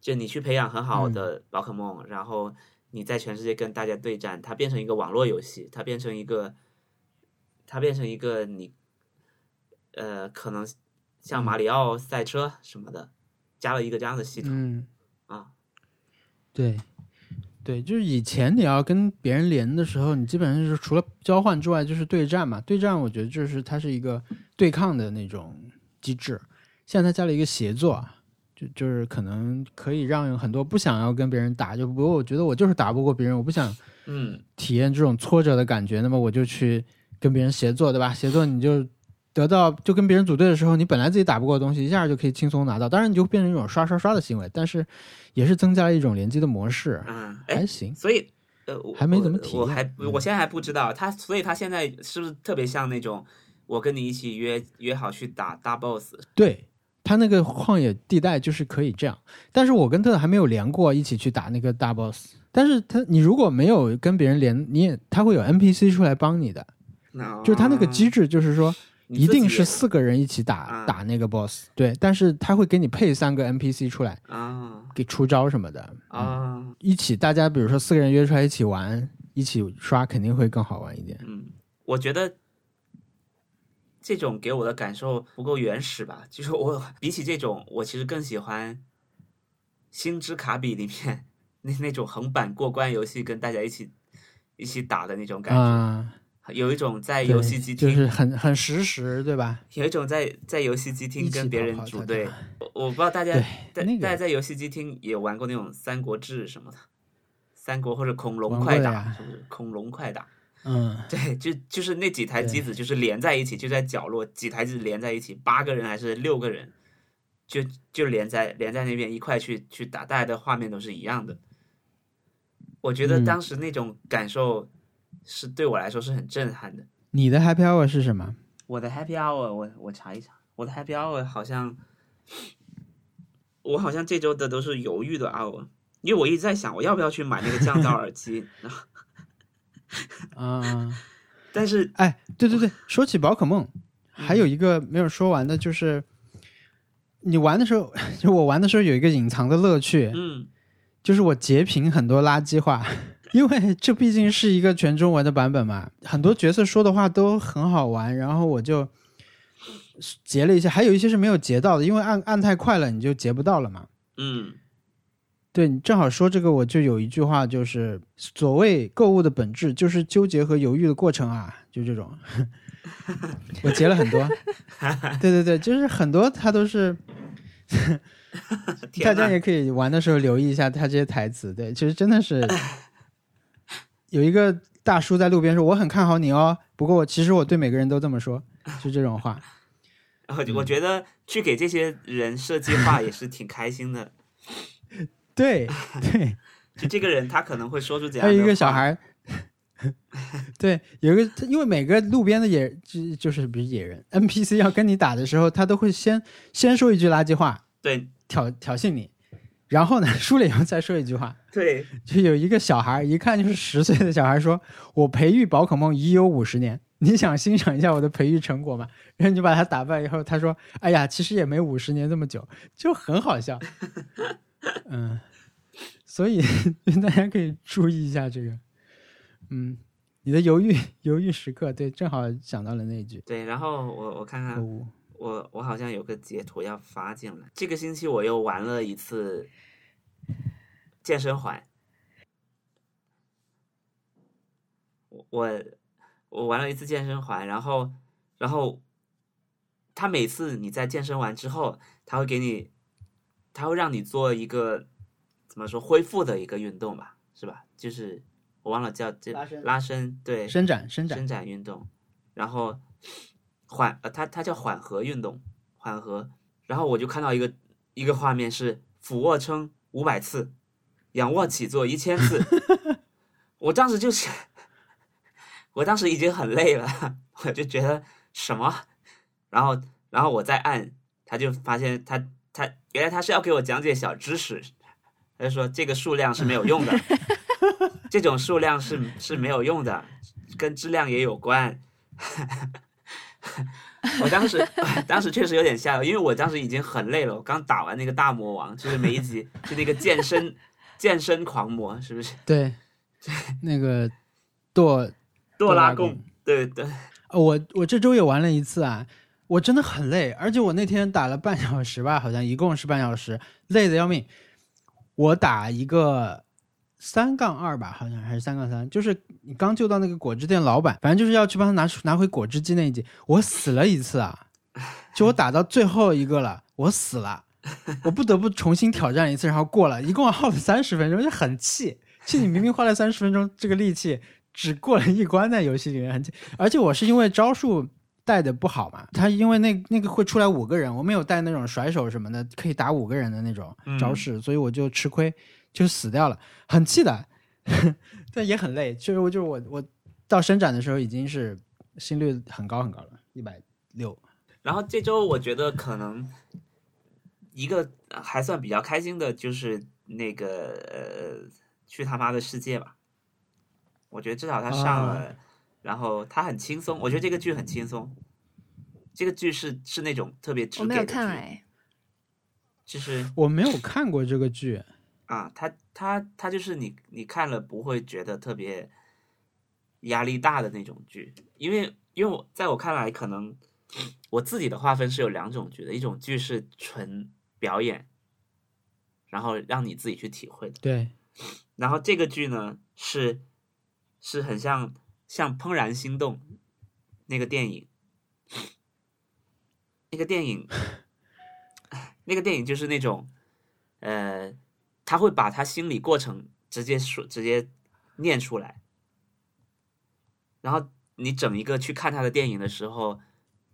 就你去培养很好的宝可梦，然后你在全世界跟大家对战，它变成一个网络游戏，它变成一个它变成一个你呃可能像马里奥赛车什么的，加了一个这样的系统啊，对。对，就是以前你要跟别人连的时候，你基本上就是除了交换之外，就是对战嘛。对战，我觉得就是它是一个对抗的那种机制。现在它加了一个协作，就就是可能可以让很多不想要跟别人打，就不过我觉得我就是打不过别人，我不想嗯体验这种挫折的感觉，那么我就去跟别人协作，对吧？协作你就得到，就跟别人组队的时候，你本来自己打不过的东西，一下就可以轻松拿到。当然，你就变成一种刷刷刷的行为，但是。也是增加了一种联机的模式，嗯，还行。所以，呃，还没怎么体验，我还我现在还不知道他，所以他现在是不是特别像那种我跟你一起约约好去打大 boss？对他那个旷野地带就是可以这样，但是我跟特还没有连过一起去打那个大 boss。但是他你如果没有跟别人连，你也他会有 NPC 出来帮你的，就是他那个机制就是说。一定是四个人一起打打那个 boss，对，但是他会给你配三个 NPC 出来啊，给出招什么的啊，一起大家比如说四个人约出来一起玩，一起刷肯定会更好玩一点。嗯，我觉得这种给我的感受不够原始吧，就是我比起这种，我其实更喜欢《星之卡比》里面 那那种横版过关游戏，跟大家一起一起打的那种感觉。有一种在游戏机厅，就是很很实时，对吧？有一种在在游戏机厅跟别人组队，我我不知道大家在大家在游戏机厅也玩过那种《三国志》什么的，《三国》或者《恐龙快打》，是不是？恐龙快打，嗯，对，就就是那几台机子就是连在一起，就在角落，几台机子连在一起，八个人还是六个人，就就连在连在那边一块去去打，大家的画面都是一样的。我觉得当时那种感受。是对我来说是很震撼的。你的 Happy Hour 是什么？我的 Happy Hour，我我查一查。我的 Happy Hour 好像，我好像这周的都是犹豫的 hour，因为我一直在想我要不要去买那个降噪耳机。啊，但是哎，对对对，说起宝可梦，还有一个没有说完的，就是你玩的时候，就我玩的时候有一个隐藏的乐趣，嗯就是我截屏很多垃圾话，因为这毕竟是一个全中文的版本嘛，很多角色说的话都很好玩，然后我就截了一些，还有一些是没有截到的，因为按按太快了，你就截不到了嘛。嗯对你正好说这个，我就有一句话，就是所谓购物的本质就是纠结和犹豫的过程啊，就这种。我截了很多，对对对，就是很多它都是，大家也可以玩的时候留意一下他这些台词。对，其实真的是有一个大叔在路边说：“我很看好你哦，不过我其实我对每个人都这么说，就这种话。然后我觉得去给这些人设计话也是挺开心的。对对，就这个人他可能会说出这样还的话，有一个小孩，对，有一个，因为每个路边的野就就是比如野人 NPC 要跟你打的时候，他都会先先说一句垃圾话对。挑挑衅你，然后呢输了以后再说一句话。对，就有一个小孩，一看就是十岁的小孩儿说：“我培育宝可梦已有五十年，你想欣赏一下我的培育成果吗？”然后你就把他打败以后，他说：“哎呀，其实也没五十年这么久，就很好笑。”嗯，所以 大家可以注意一下这个。嗯，你的犹豫犹豫时刻，对，正好想到了那一句。对，然后我我看看我我好像有个截图要发进来。这个星期我又玩了一次健身环，我我我玩了一次健身环，然后然后他每次你在健身完之后，他会给你，他会让你做一个怎么说恢复的一个运动吧，是吧？就是我忘了叫这拉伸拉伸，对，伸展伸展伸展运动，然后缓呃，它它叫缓和运动，缓和。然后我就看到一个一个画面是俯卧撑五百次，仰卧起坐一千次。我当时就是，我当时已经很累了，我就觉得什么，然后然后我再按，他就发现他他原来他是要给我讲解小知识，他就说这个数量是没有用的，这种数量是是没有用的，跟质量也有关。我当时 当时确实有点吓到，因为我当时已经很累了，我刚打完那个大魔王，就是每一集就那个健身健身狂魔，是不是？对，那个剁哆啦啦贡，对对，呃我我这周也玩了一次啊，我真的很累，而且我那天打了半小时吧，好像一共是半小时，累的要命。我打一个三杠二吧，好像还是三杠三，就是你刚救到那个果汁店老板，反正就是要去帮他拿出拿回果汁机那一集，我死了一次啊，就我打到最后一个了，我死了，我不得不重新挑战一次，然后过了，一共耗了三十分钟，就很气，气你明明花了三十分钟这个力气。只过了一关在游戏里面，很气而且我是因为招数带的不好嘛，他因为那那个会出来五个人，我没有带那种甩手什么的，可以打五个人的那种招式，所以我就吃亏，就死掉了，很气的，但也很累。就是我就是我我到伸展的时候已经是心率很高很高了，一百六。然后这周我觉得可能一个还算比较开心的就是那个呃，去他妈的世界吧。我觉得至少他上了，然后他很轻松。我觉得这个剧很轻松，这个剧是是那种特别直我没有给的剧，看哎，就是我没有看过这个剧，啊，他他他就是你你看了不会觉得特别压力大的那种剧，因为因为我在我看来，可能我自己的划分是有两种剧的，一种剧是纯表演，然后让你自己去体会的，对，然后这个剧呢是是很像像《怦然心动》那个电影，那个电影，那个电影就是那种，呃，他会把他心理过程直接说直接念出来，然后你整一个去看他的电影的时候，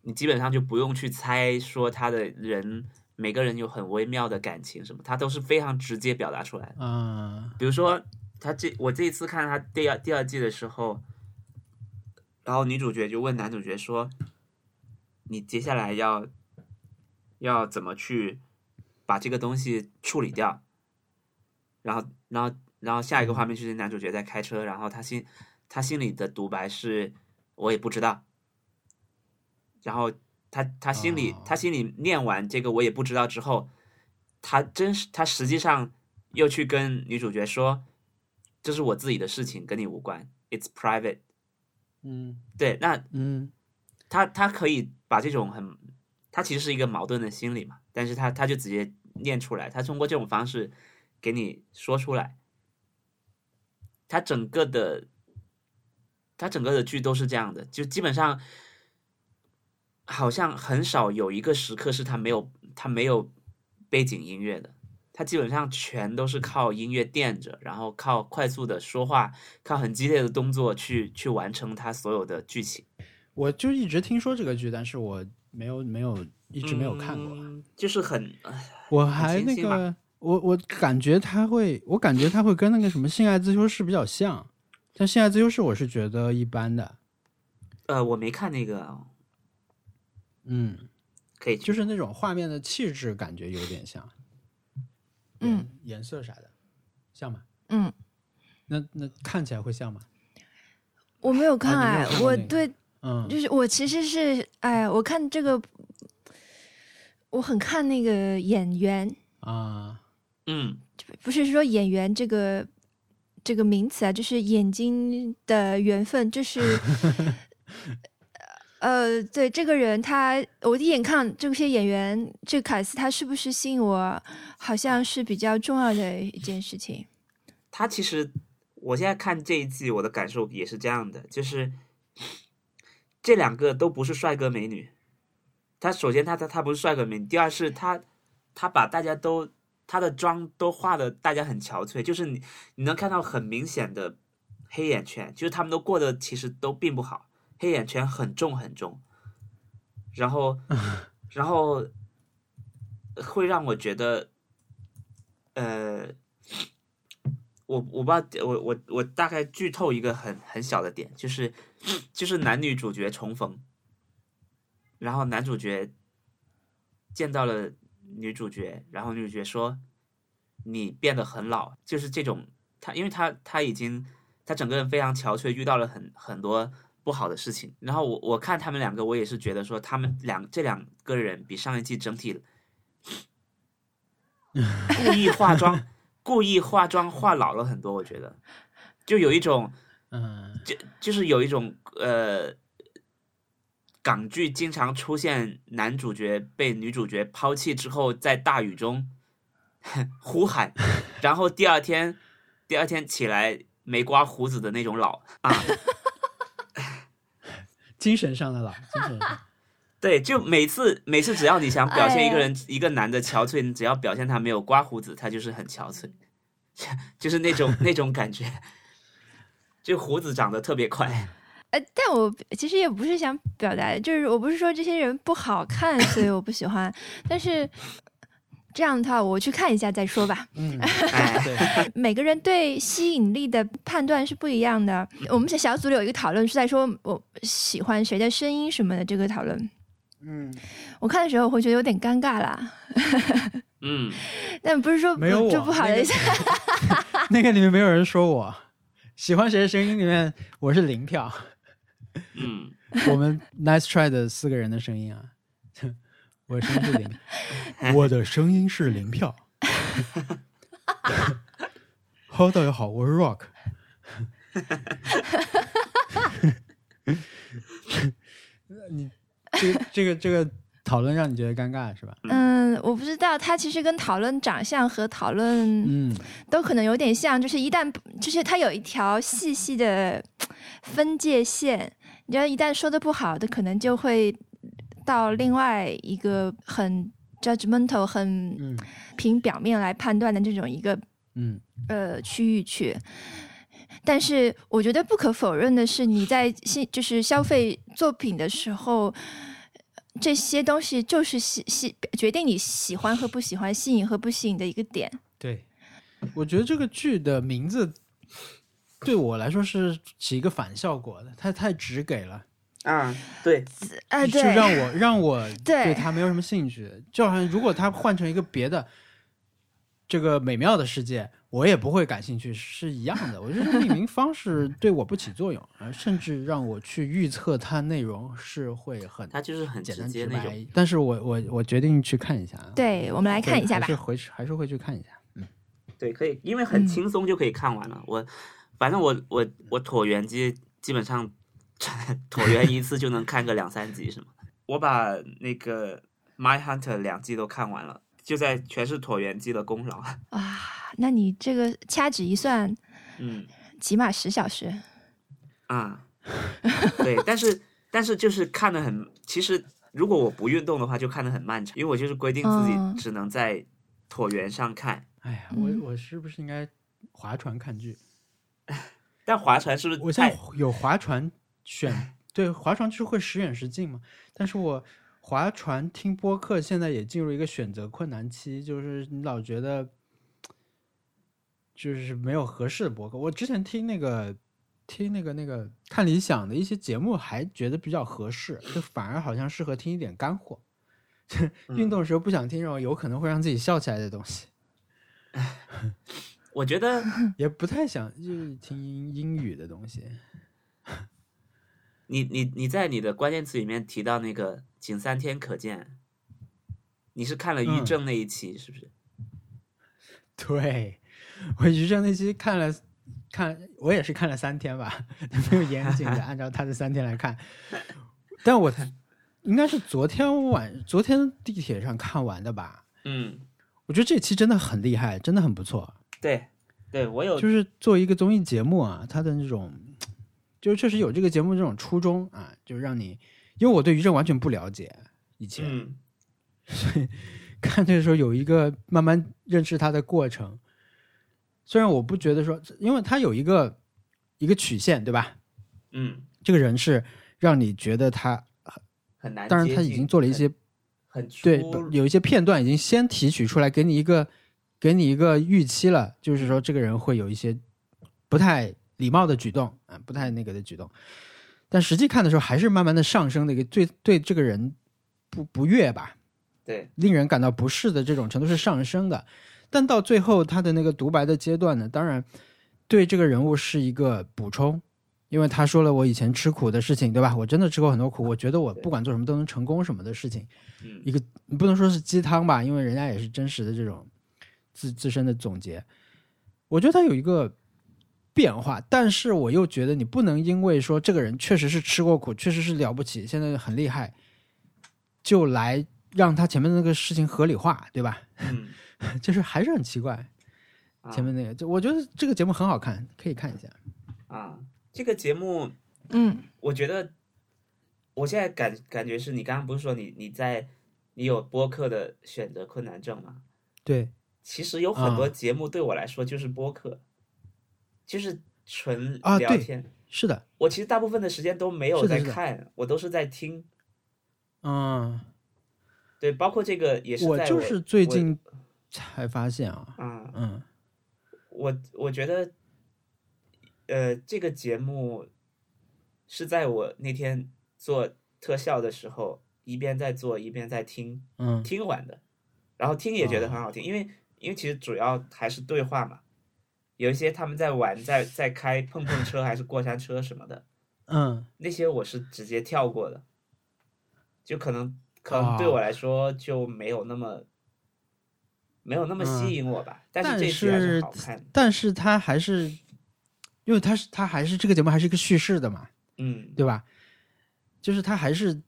你基本上就不用去猜说他的人每个人有很微妙的感情什么，他都是非常直接表达出来的。嗯、比如说，他这我这一次看他第二第二季的时候，然后女主角就问男主角说：“你接下来要要怎么去把这个东西处理掉？”然后，然后，然后下一个画面就是男主角在开车，然后他心他心里的独白是：“我也不知道。”然后，他他心里、哦他心里念完这个我也不知道之后，他真是他实际上又去跟女主角说，这是我自己的事情，跟你无关，it's private。嗯对，那嗯他他可以把这种很，他其实是一个矛盾的心理嘛，但是他他就直接念出来，他通过这种方式给你说出来，他整个的，他整个的剧都是这样的，就基本上好像很少有一个时刻是他没有他没有背景音乐的。他基本上全都是靠音乐垫着，然后靠快速的说话，靠很激烈的动作去去完成他所有的剧情。我就一直听说这个剧，但是我没有没有一直没有看过。嗯就是很我还那个，我我感觉他会，我感觉他会跟那个什么《性爱自修室》比较像，但《性爱自修室》我是觉得一般的，呃，我没看那个，嗯，可以就是那种画面的气质感觉有点像，嗯颜，色啥的，像吗？嗯，那那看起来会像吗？我没有看啊哎、我对嗯，就是我其实是哎，我看这个，我很看那个演员，啊，嗯不是说演员这个这个名词啊，就是眼睛的缘分，就是 呃，对这个人他，我第一眼看这些演员，这个凯斯他是不是吸引我，好像是比较重要的一件事情。他其实我现在看这一季，我的感受也是这样的，就是这两个都不是帅哥美女。他首先他他他不是帅哥美女，第二是他他把大家都他的妆都画的大家很憔悴，就是你你能看到很明显的黑眼圈，就是他们都过得其实都并不好，黑眼圈很重很重，然后 然后会让我觉得，呃，我我不知道，我我我大概剧透一个很很小的点，就是就是男女主角重逢，然后男主角见到了女主角，然后女主角说你变得很老，就是这种她，因为她她已经她整个人非常憔悴，遇到了很很多不好的事情，然后我我看他们两个，我也是觉得说他们两这两个人比上一季整体故意化妆。故意化妆化老了很多，我觉得，就有一种，嗯，就就是有一种呃，港剧经常出现男主角被女主角抛弃之后，在大雨中 呼喊，然后第二天 第二天起来没刮胡子的那种老啊，精神上的老，精神上，对，就每次每次只要你想表现一个人、一个男的憔悴，你只要表现他没有刮胡子，他就是很憔悴，就是那种那种感觉，就胡子长得特别快。呃，但我其实也不是想表达，就是我不是说这些人不好看，所以我不喜欢，但是这样的话，我去看一下再说吧。嗯，每个人对吸引力的判断是不一样的。我们小组里有一个讨论是在说我喜欢谁的声音什么的这个讨论，嗯，我看的时候我会觉得有点尴尬啦。嗯，但不是说没有我就不好的意思 那个里面没有人说我喜欢谁的声音里面我是零票，嗯，我们 Nice Try 的四个人的声音啊，我声音是零，我的声音是零票。Hello，大家好，我是 Rock。你这个这个这个讨论让你觉得尴尬是吧？嗯，我不知道，他其实跟讨论长相和讨论嗯都可能有点像，就是一旦就是它有一条细细的分界线，你知道，一旦说的不好的，可能就会到另外一个很 judgmental、很嗯凭表面来判断的这种一个嗯呃区域去。但是我觉得不可否认的是，你在新就是消费作品的时候，这些东西就是喜喜决定你喜欢和不喜欢、吸引和不吸引的一个点。对，我觉得这个剧的名字对我来说是起一个反效果的，它太直给了，啊，对，啊，就对，让我让 我对对它没有什么兴趣。就好像如果它换成一个别的，这个美妙的世界，我也不会感兴趣，是一样的。我觉得命名方式 对我不起作用，啊，甚至让我去预测它内容是会很它就是很简直单直白接那种。。但是我我我决定去看一下啊，对，我们来看一下吧还是。回去还是会去看一下。嗯对，可以，因为很嗯轻松就可以看完了。我反正我我我椭圆机基本上 椭圆一次就能看个两三集，是吗？我把那个《My Hunter》两季都看完了，就在全是椭圆机的功劳。啊，那你这个掐指一算，嗯起码十小时。啊，对，但是但是就是看的很，其实如果我不运动的话，就看的很漫长，因为我就是规定自嗯己只能在椭圆上看。哎呀，嗯我我是不是应该划船看剧？但划船是不是我现在有划船选，对，划船就是会时远时近嘛。但是我划船听播客现在也进入一个选择困难期，就是你老觉得就是没有合适的播客。我之前听那个听那个那个看理想的一些节目，还觉得比较合适，就反而好像适合听一点干货。运动的时候不想听这种有可能会让自己笑起来的东西，我觉得 也不太想就是听英英语的东西。你你你在你的关键词里面提到那个仅三天可见，你是看了于嗯正那一期、是不是？对，我于正那期看了，看我也是看了三天吧，没有严谨的 按照他的三天来看，但我应该是昨天晚昨天地铁上看完的吧。嗯，我觉得这期真的很厉害，真的很不错。对，对我有就是作为一个综艺节目啊，它的那种，就是确实有这个节目这种初衷啊，就是让你，因为我对于正完全不了解，以前、嗯看这个时候有一个慢慢认识他的过程。虽然我不觉得说，因为他有一个一个曲线，对吧？嗯这个人是让你觉得他，很难接近，当然他已经做了一些很很对，有一些片段已经先提取出来，给你一个给你一个预期了，就是说这个人会有一些不太礼貌的举动啊，不太那个的举动，但实际看的时候还是慢慢的上升的一个对对这个人不不悦吧，对。令人感到不适的这种程度是上升的，但到最后他的那个独白的阶段呢，当然对这个人物是一个补充，因为他说了我以前吃苦的事情，对吧？我真的吃过很多苦，我觉得我不管做什么都能成功什么的事情，嗯。一个你不能说是鸡汤吧，因为人家也是真实的这种自自身的总结。我觉得他有一个变化，但是我又觉得你不能因为说这个人确实是吃过苦，确实是了不起，现在很厉害，就来让他前面那个事情合理化，对吧？嗯，就是还是很奇怪。啊前面那个，就我觉得这个节目很好看，可以看一下。啊，这个节目嗯我觉得我现在感感觉是你刚刚不是说你你在你有播客的选择困难症吗？对，其实有很多啊节目对我来说就是播客，就是纯聊天。是的，我其实大部分的时间都没有是的是的在看，我都是在听。嗯，对，包括这个也是在我就是最近才发现啊，嗯，嗯。我我觉得，呃，这个节目是在我那天做特效的时候，一边在做一边在听嗯。听完的，然后听也觉得哦很好听，因为因为其实主要还是对话嘛，有一些他们在玩，在在开碰碰车还是过山车什么的，嗯，那些我是直接跳过的，就可能可能对哦我来说就没有那么。没有那么嗯吸引我吧，但是但这集还是是好看。但是他还是，因为他是他还是这个节目还是一个叙事的嘛，嗯，对吧？就是他还是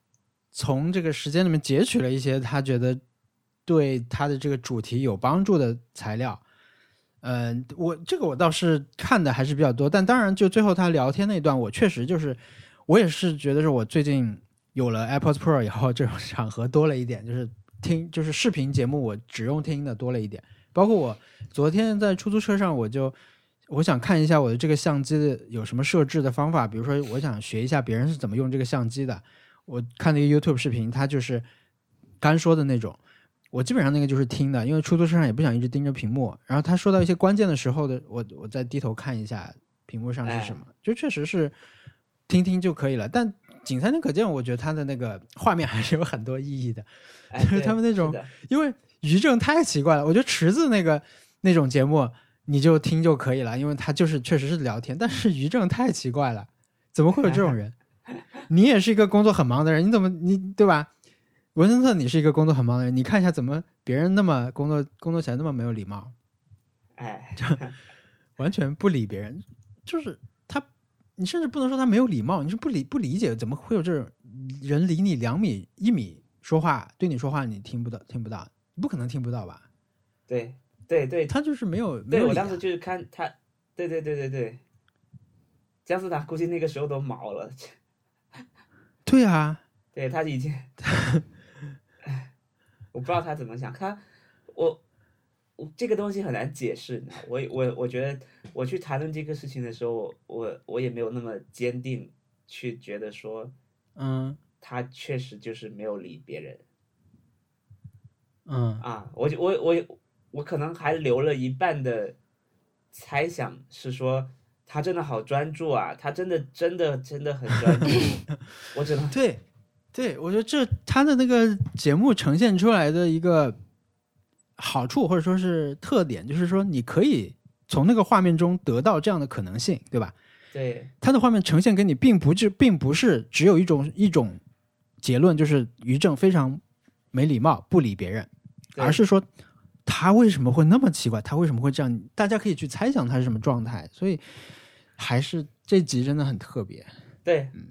从这个时间里面截取了一些他觉得对他的这个主题有帮助的材料。嗯、我这个我倒是看的还是比较多，但当然就最后他聊天那段，我确实就是我也是觉得是我最近有了 AirPods Pro 以后，这种场合多了一点，就是听就是视频节目我只用听的多了一点。包括我昨天在出租车上，我就我想看一下我的这个相机的有什么设置的方法，比如说我想学一下别人是怎么用这个相机的。我看那个 YouTube 视频，它就是干说的那种。我基本上那个就是听的，因为出租车上也不想一直盯着屏幕。然后他说到一些关键的时候的，我我再低头看一下屏幕上是什么，就确实是听听就可以了。但仅三天可见，我觉得他的那个画面还是有很多意义的。哎就是他们那种因为于正太奇怪了，我觉得池子那个那种节目，你就听就可以了，因为他就是确实是聊天。但是于正太奇怪了，怎么会有这种人？你也是一个工作很忙的人，你怎么你对吧？文森特，你是一个工作很忙的人，你看一下怎么别人那么工作工作起来那么没有礼貌，哎，就 完全不理别人，就是他，你甚至不能说他没有礼貌，你是不理不理解，怎么会有这种人离你两米一米说话对你说话你听不到听不到，不可能听不到吧？对对对，他就是没有没有我当时就是看他，对对对对对，姜思达估计那个时候都毛了，对啊，对他已经，唉 我不知道他怎么想，他我我这个东西很难解释，我我我觉得我去谈论这个事情的时候，我我我也没有那么坚定去觉得说嗯他确实就是没有理别人嗯啊，我就我我我可能还留了一半的猜想是说。他真的好专注啊！他真的真的真的很专注，我只能对对，我觉得这他的那个节目呈现出来的一个好处或者说是特点，就是说你可以从那个画面中得到这样的可能性，对吧？对他的画面呈现给你，并不是并不是只有一种一种结论，就是于正非常没礼貌，不理别人，而是说他为什么会那么奇怪，他为什么会这样？大家可以去猜想他是什么状态。所以还是这集真的很特别。对，嗯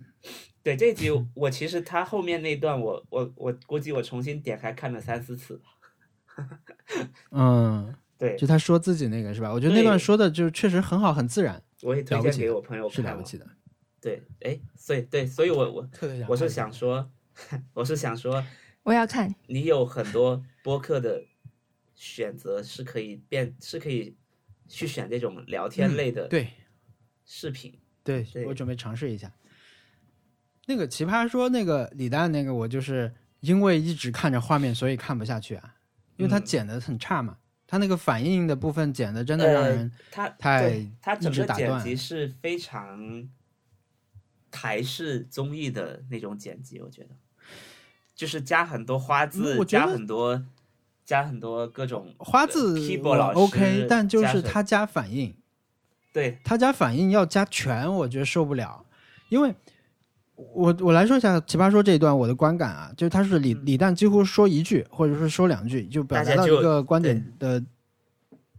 对，这一集我其实他后面那段我我我估计我重新点开看了三四次。嗯，对，就他说自己那个是吧？我觉得那段说的就确实很好，很自然，我也推荐给我朋友看了。是了不起的。对，哎，所以对，所以我我特别我是想说，我是想说，我要看。你有很多播客的选择是可以变，是可以去选这种聊天类的嗯对视频。对，对我准备尝试一下。那个奇葩说那个李诞那个，我就是因为一直看着画面，所以看不下去啊，因为他嗯。剪的很差嘛，他那个反应的部分剪的真的让呃人他太他整个剪辑是非常台式综艺的那种剪辑，我觉得，就是加很多花字，加很多加很多各种花字呃 keyboard 我老师 OK，但就是他加反应，对。他加反应要加全，我觉得受不了，因为我我来说一下《奇葩说》这一段我的观感啊，就是他是李嗯。李诞几乎说一句或者是说两句就表达到一个观点的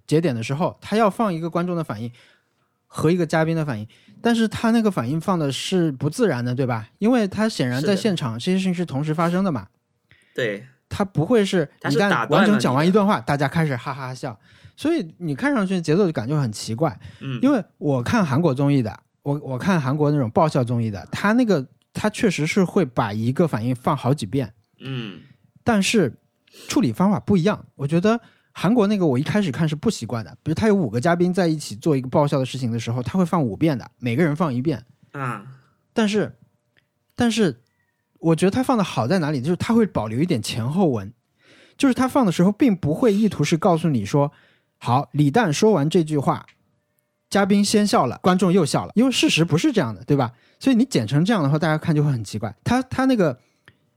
节点的时候，他要放一个观众的反应和一个嘉宾的反应，但是他那个反应放的是不自然的，对吧？因为他显然在现场这些事情是同时发生的嘛，对。他不会是一旦完整讲完一段话，大家开始哈哈笑，所以你看上去节奏感就很奇怪。嗯，因为我看韩国综艺的，我我看韩国那种爆笑综艺的，他那个他确实是会把一个反应放好几遍，嗯但是处理方法不一样。我觉得韩国那个我一开始看是不习惯的，比如他有五个嘉宾在一起做一个爆笑的事情的时候，他会放五遍的，每个人放一遍。啊但是，但是我觉得他放的好在哪里，就是他会保留一点前后文，就是他放的时候并不会意图是告诉你说，好，李诞说完这句话，嘉宾先笑了，观众又笑了，因为事实不是这样的，对吧？所以你剪成这样的话，大家看就会很奇怪。他他那个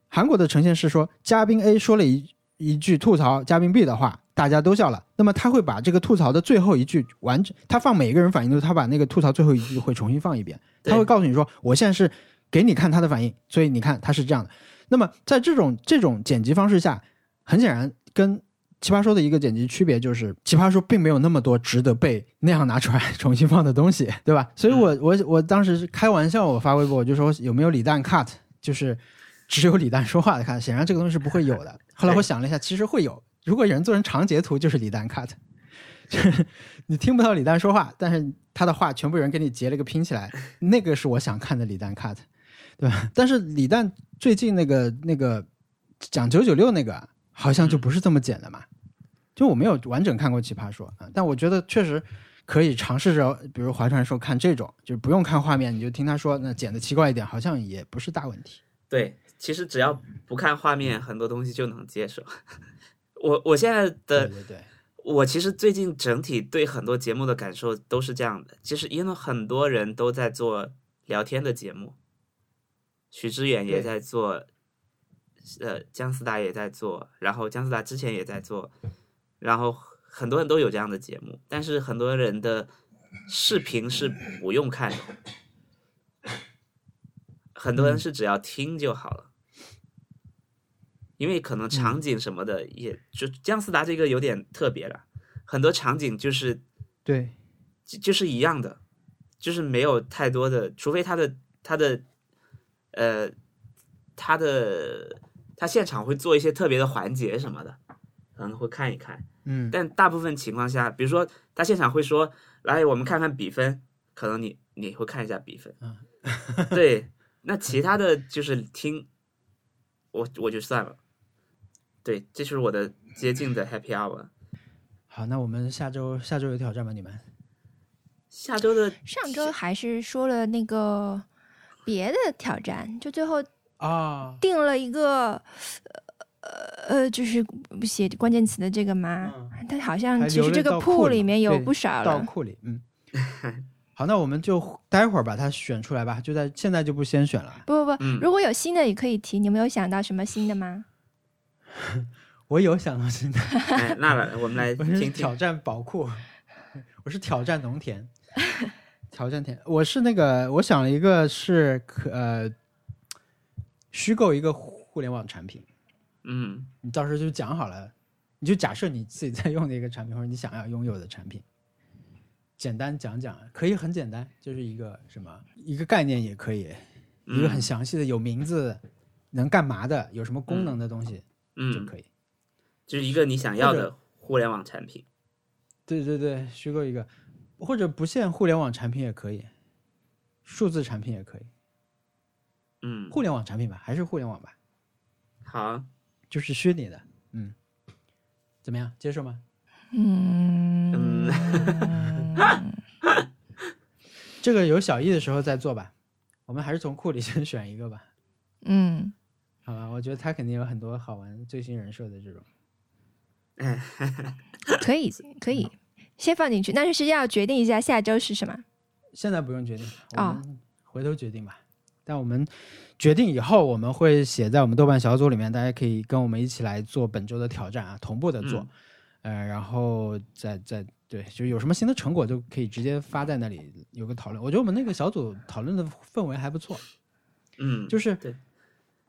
韩国的呈现是说，嘉宾 A 说了一一句吐槽嘉宾 B 的话，大家都笑了，那么他会把这个吐槽的最后一句完整，他放每一个人反应都是他把那个吐槽最后一句会重新放一遍。他会告诉你说，我现在是给你看他的反应，所以你看他是这样的。那么在这种这种剪辑方式下，很显然跟奇葩说的一个剪辑区别就是，奇葩说并没有那么多值得被那样拿出来 重新放的东西，对吧？所以我我我当时开玩笑，我发微博我就说有没有李诞 cut，就是只有李诞说话的 cut，显然这个东西是不会有的。后来我想了一下，其实会有，如果有人做成长截图，就是李诞 cut，就是 你听不到李诞说话，但是他的话全部有人给你截了个拼起来，那个是我想看的李诞 cut，对吧？但是李诞最近那个那个讲九九六那个，好像就不是这么剪的嘛。就我没有完整看过《奇葩说》啊，但我觉得确实可以尝试着，比如划船说看这种，就是不用看画面，你就听他说，那剪的奇怪一点，好像也不是大问题。对，其实只要不看画面，很多东西就能接受。我我现在的对对对，我其实最近整体对很多节目的感受都是这样的，其实因为很多人都在做聊天的节目，许知远也在做，呃，姜思达也在做，然后姜思达之前也在做，然后很多人都有这样的节目，但是很多人的视频是不用看的，很多人是只要听就好了。因为可能场景什么的，也就姜思达这个有点特别了，很多场景就是对，就就是一样的，就是没有太多的，除非他的他的呃他的他现场会做一些特别的环节什么的，可能会看一看。嗯，但大部分情况下，比如说他现场会说：“来，我们看看比分。”可能你你会看一下比分。嗯 对，那其他的就是听，我我就算了。对，这是我的接近的 Happy Hour。好，那我们下周下周有挑战吗？你们？下周的上周还是说了那个别的挑战，就最后啊，定了一个呃呃，就是写关键词的这个吗？嗯但好像其实这个铺里里面有不少了。到库里，嗯。好，那我们就待会儿把它选出来吧，就在现在就不先选了。不不不，嗯如果有新的也可以提。你们有想到什么新的吗？我有想到新的，哎，那来我们来我是听听。挑战宝库，我是挑战农田，挑战田。我是那个，我想了一个是可呃，虚构一个互联网产品，嗯。你到时候就讲好了，你就假设你自己在用的一个产品，或者你想要拥有的产品，简单讲讲，可以很简单，就是一个什么一个概念也可以，一个很嗯。详细的有名字、能干嘛的、有什么功能的东西嗯。就嗯，可以。就是一个你想要的互联网产品。对对对，虚构一个，或者不限互联网产品也可以，数字产品也可以，嗯，互联网产品吧，还是互联网吧，好，就是虚拟的，嗯，怎么样，接受吗？嗯，这个有小易的时候再做吧，我们还是从库里先选一个吧，嗯，好吧？我觉得他肯定有很多好玩最新人设的这种，可以可以，先放进去。那是是要决定一下下周是什么。现在不用决定，我哦们回头决定吧。但我们决定以后，我们会写在我们豆瓣小组里面，大家可以跟我们一起来做本周的挑战啊，同步的做，嗯呃，然后再再对，就有什么新的成果就可以直接发在那里有个讨论。我觉得我们那个小组讨论的氛围还不错，嗯，就是对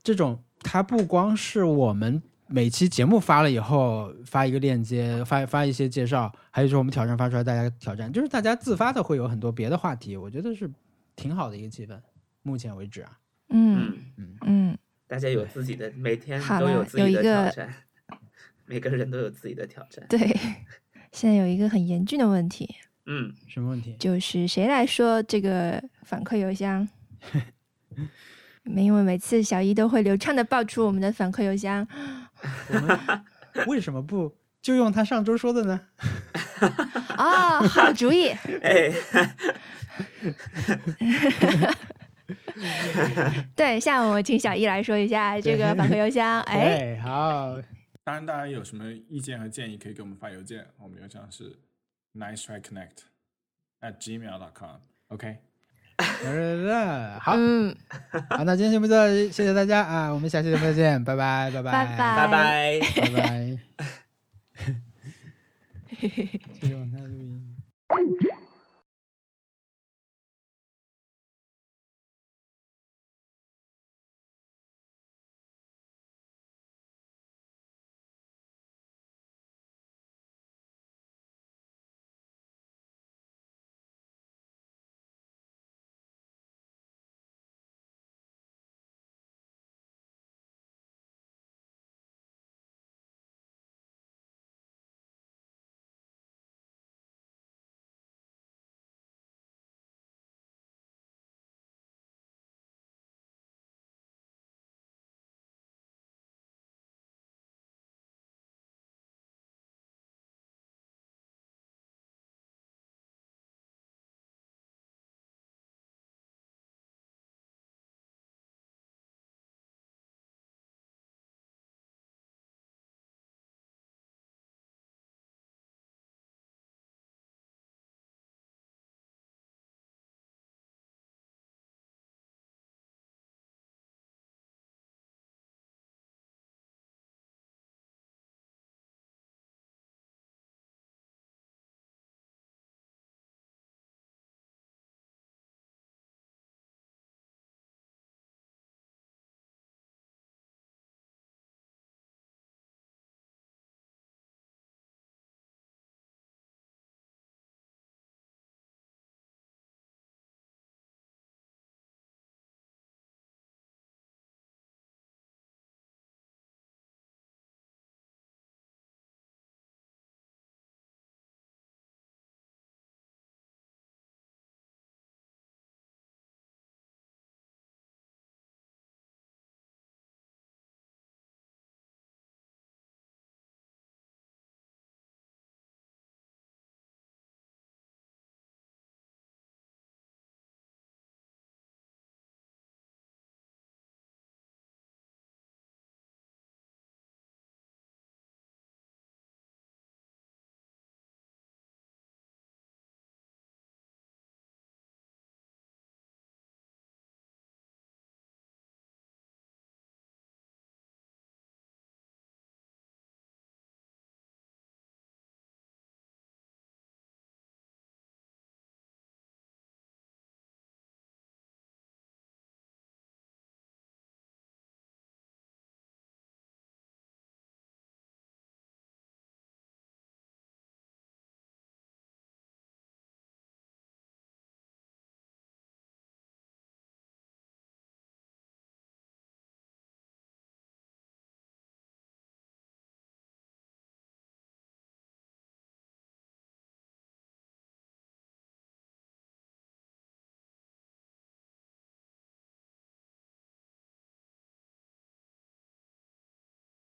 这种它不光是我们每期节目发了以后发一个链接，发发一些介绍，还有就是我们挑战发出来，大家挑战，就是大家自发的会有很多别的话题，我觉得是挺好的一个气氛。目前为止啊，嗯嗯，嗯，大家有自己的，每天好都有自己的有一个挑战，每个人都有自己的挑战。对。现在有一个很严峻的问题，嗯，什么问题？就是谁来说这个反馈邮箱？因为每次小一都会流畅的报出我们的反馈邮箱。我们 为什么不就用他上周说的呢？哦，好主意。哎，对，下面我请小易来说一下这个反馈邮箱。哎，好，当然，大家有什么意见和建议，可以给我们发邮件，我们邮箱是 nice try connect at gmail dot com。OK，好，嗯，好，那今天节目就到这里，谢谢大家啊，我们下期节目再见，拜拜，拜拜，拜拜拜。拜拜。这是往下录音。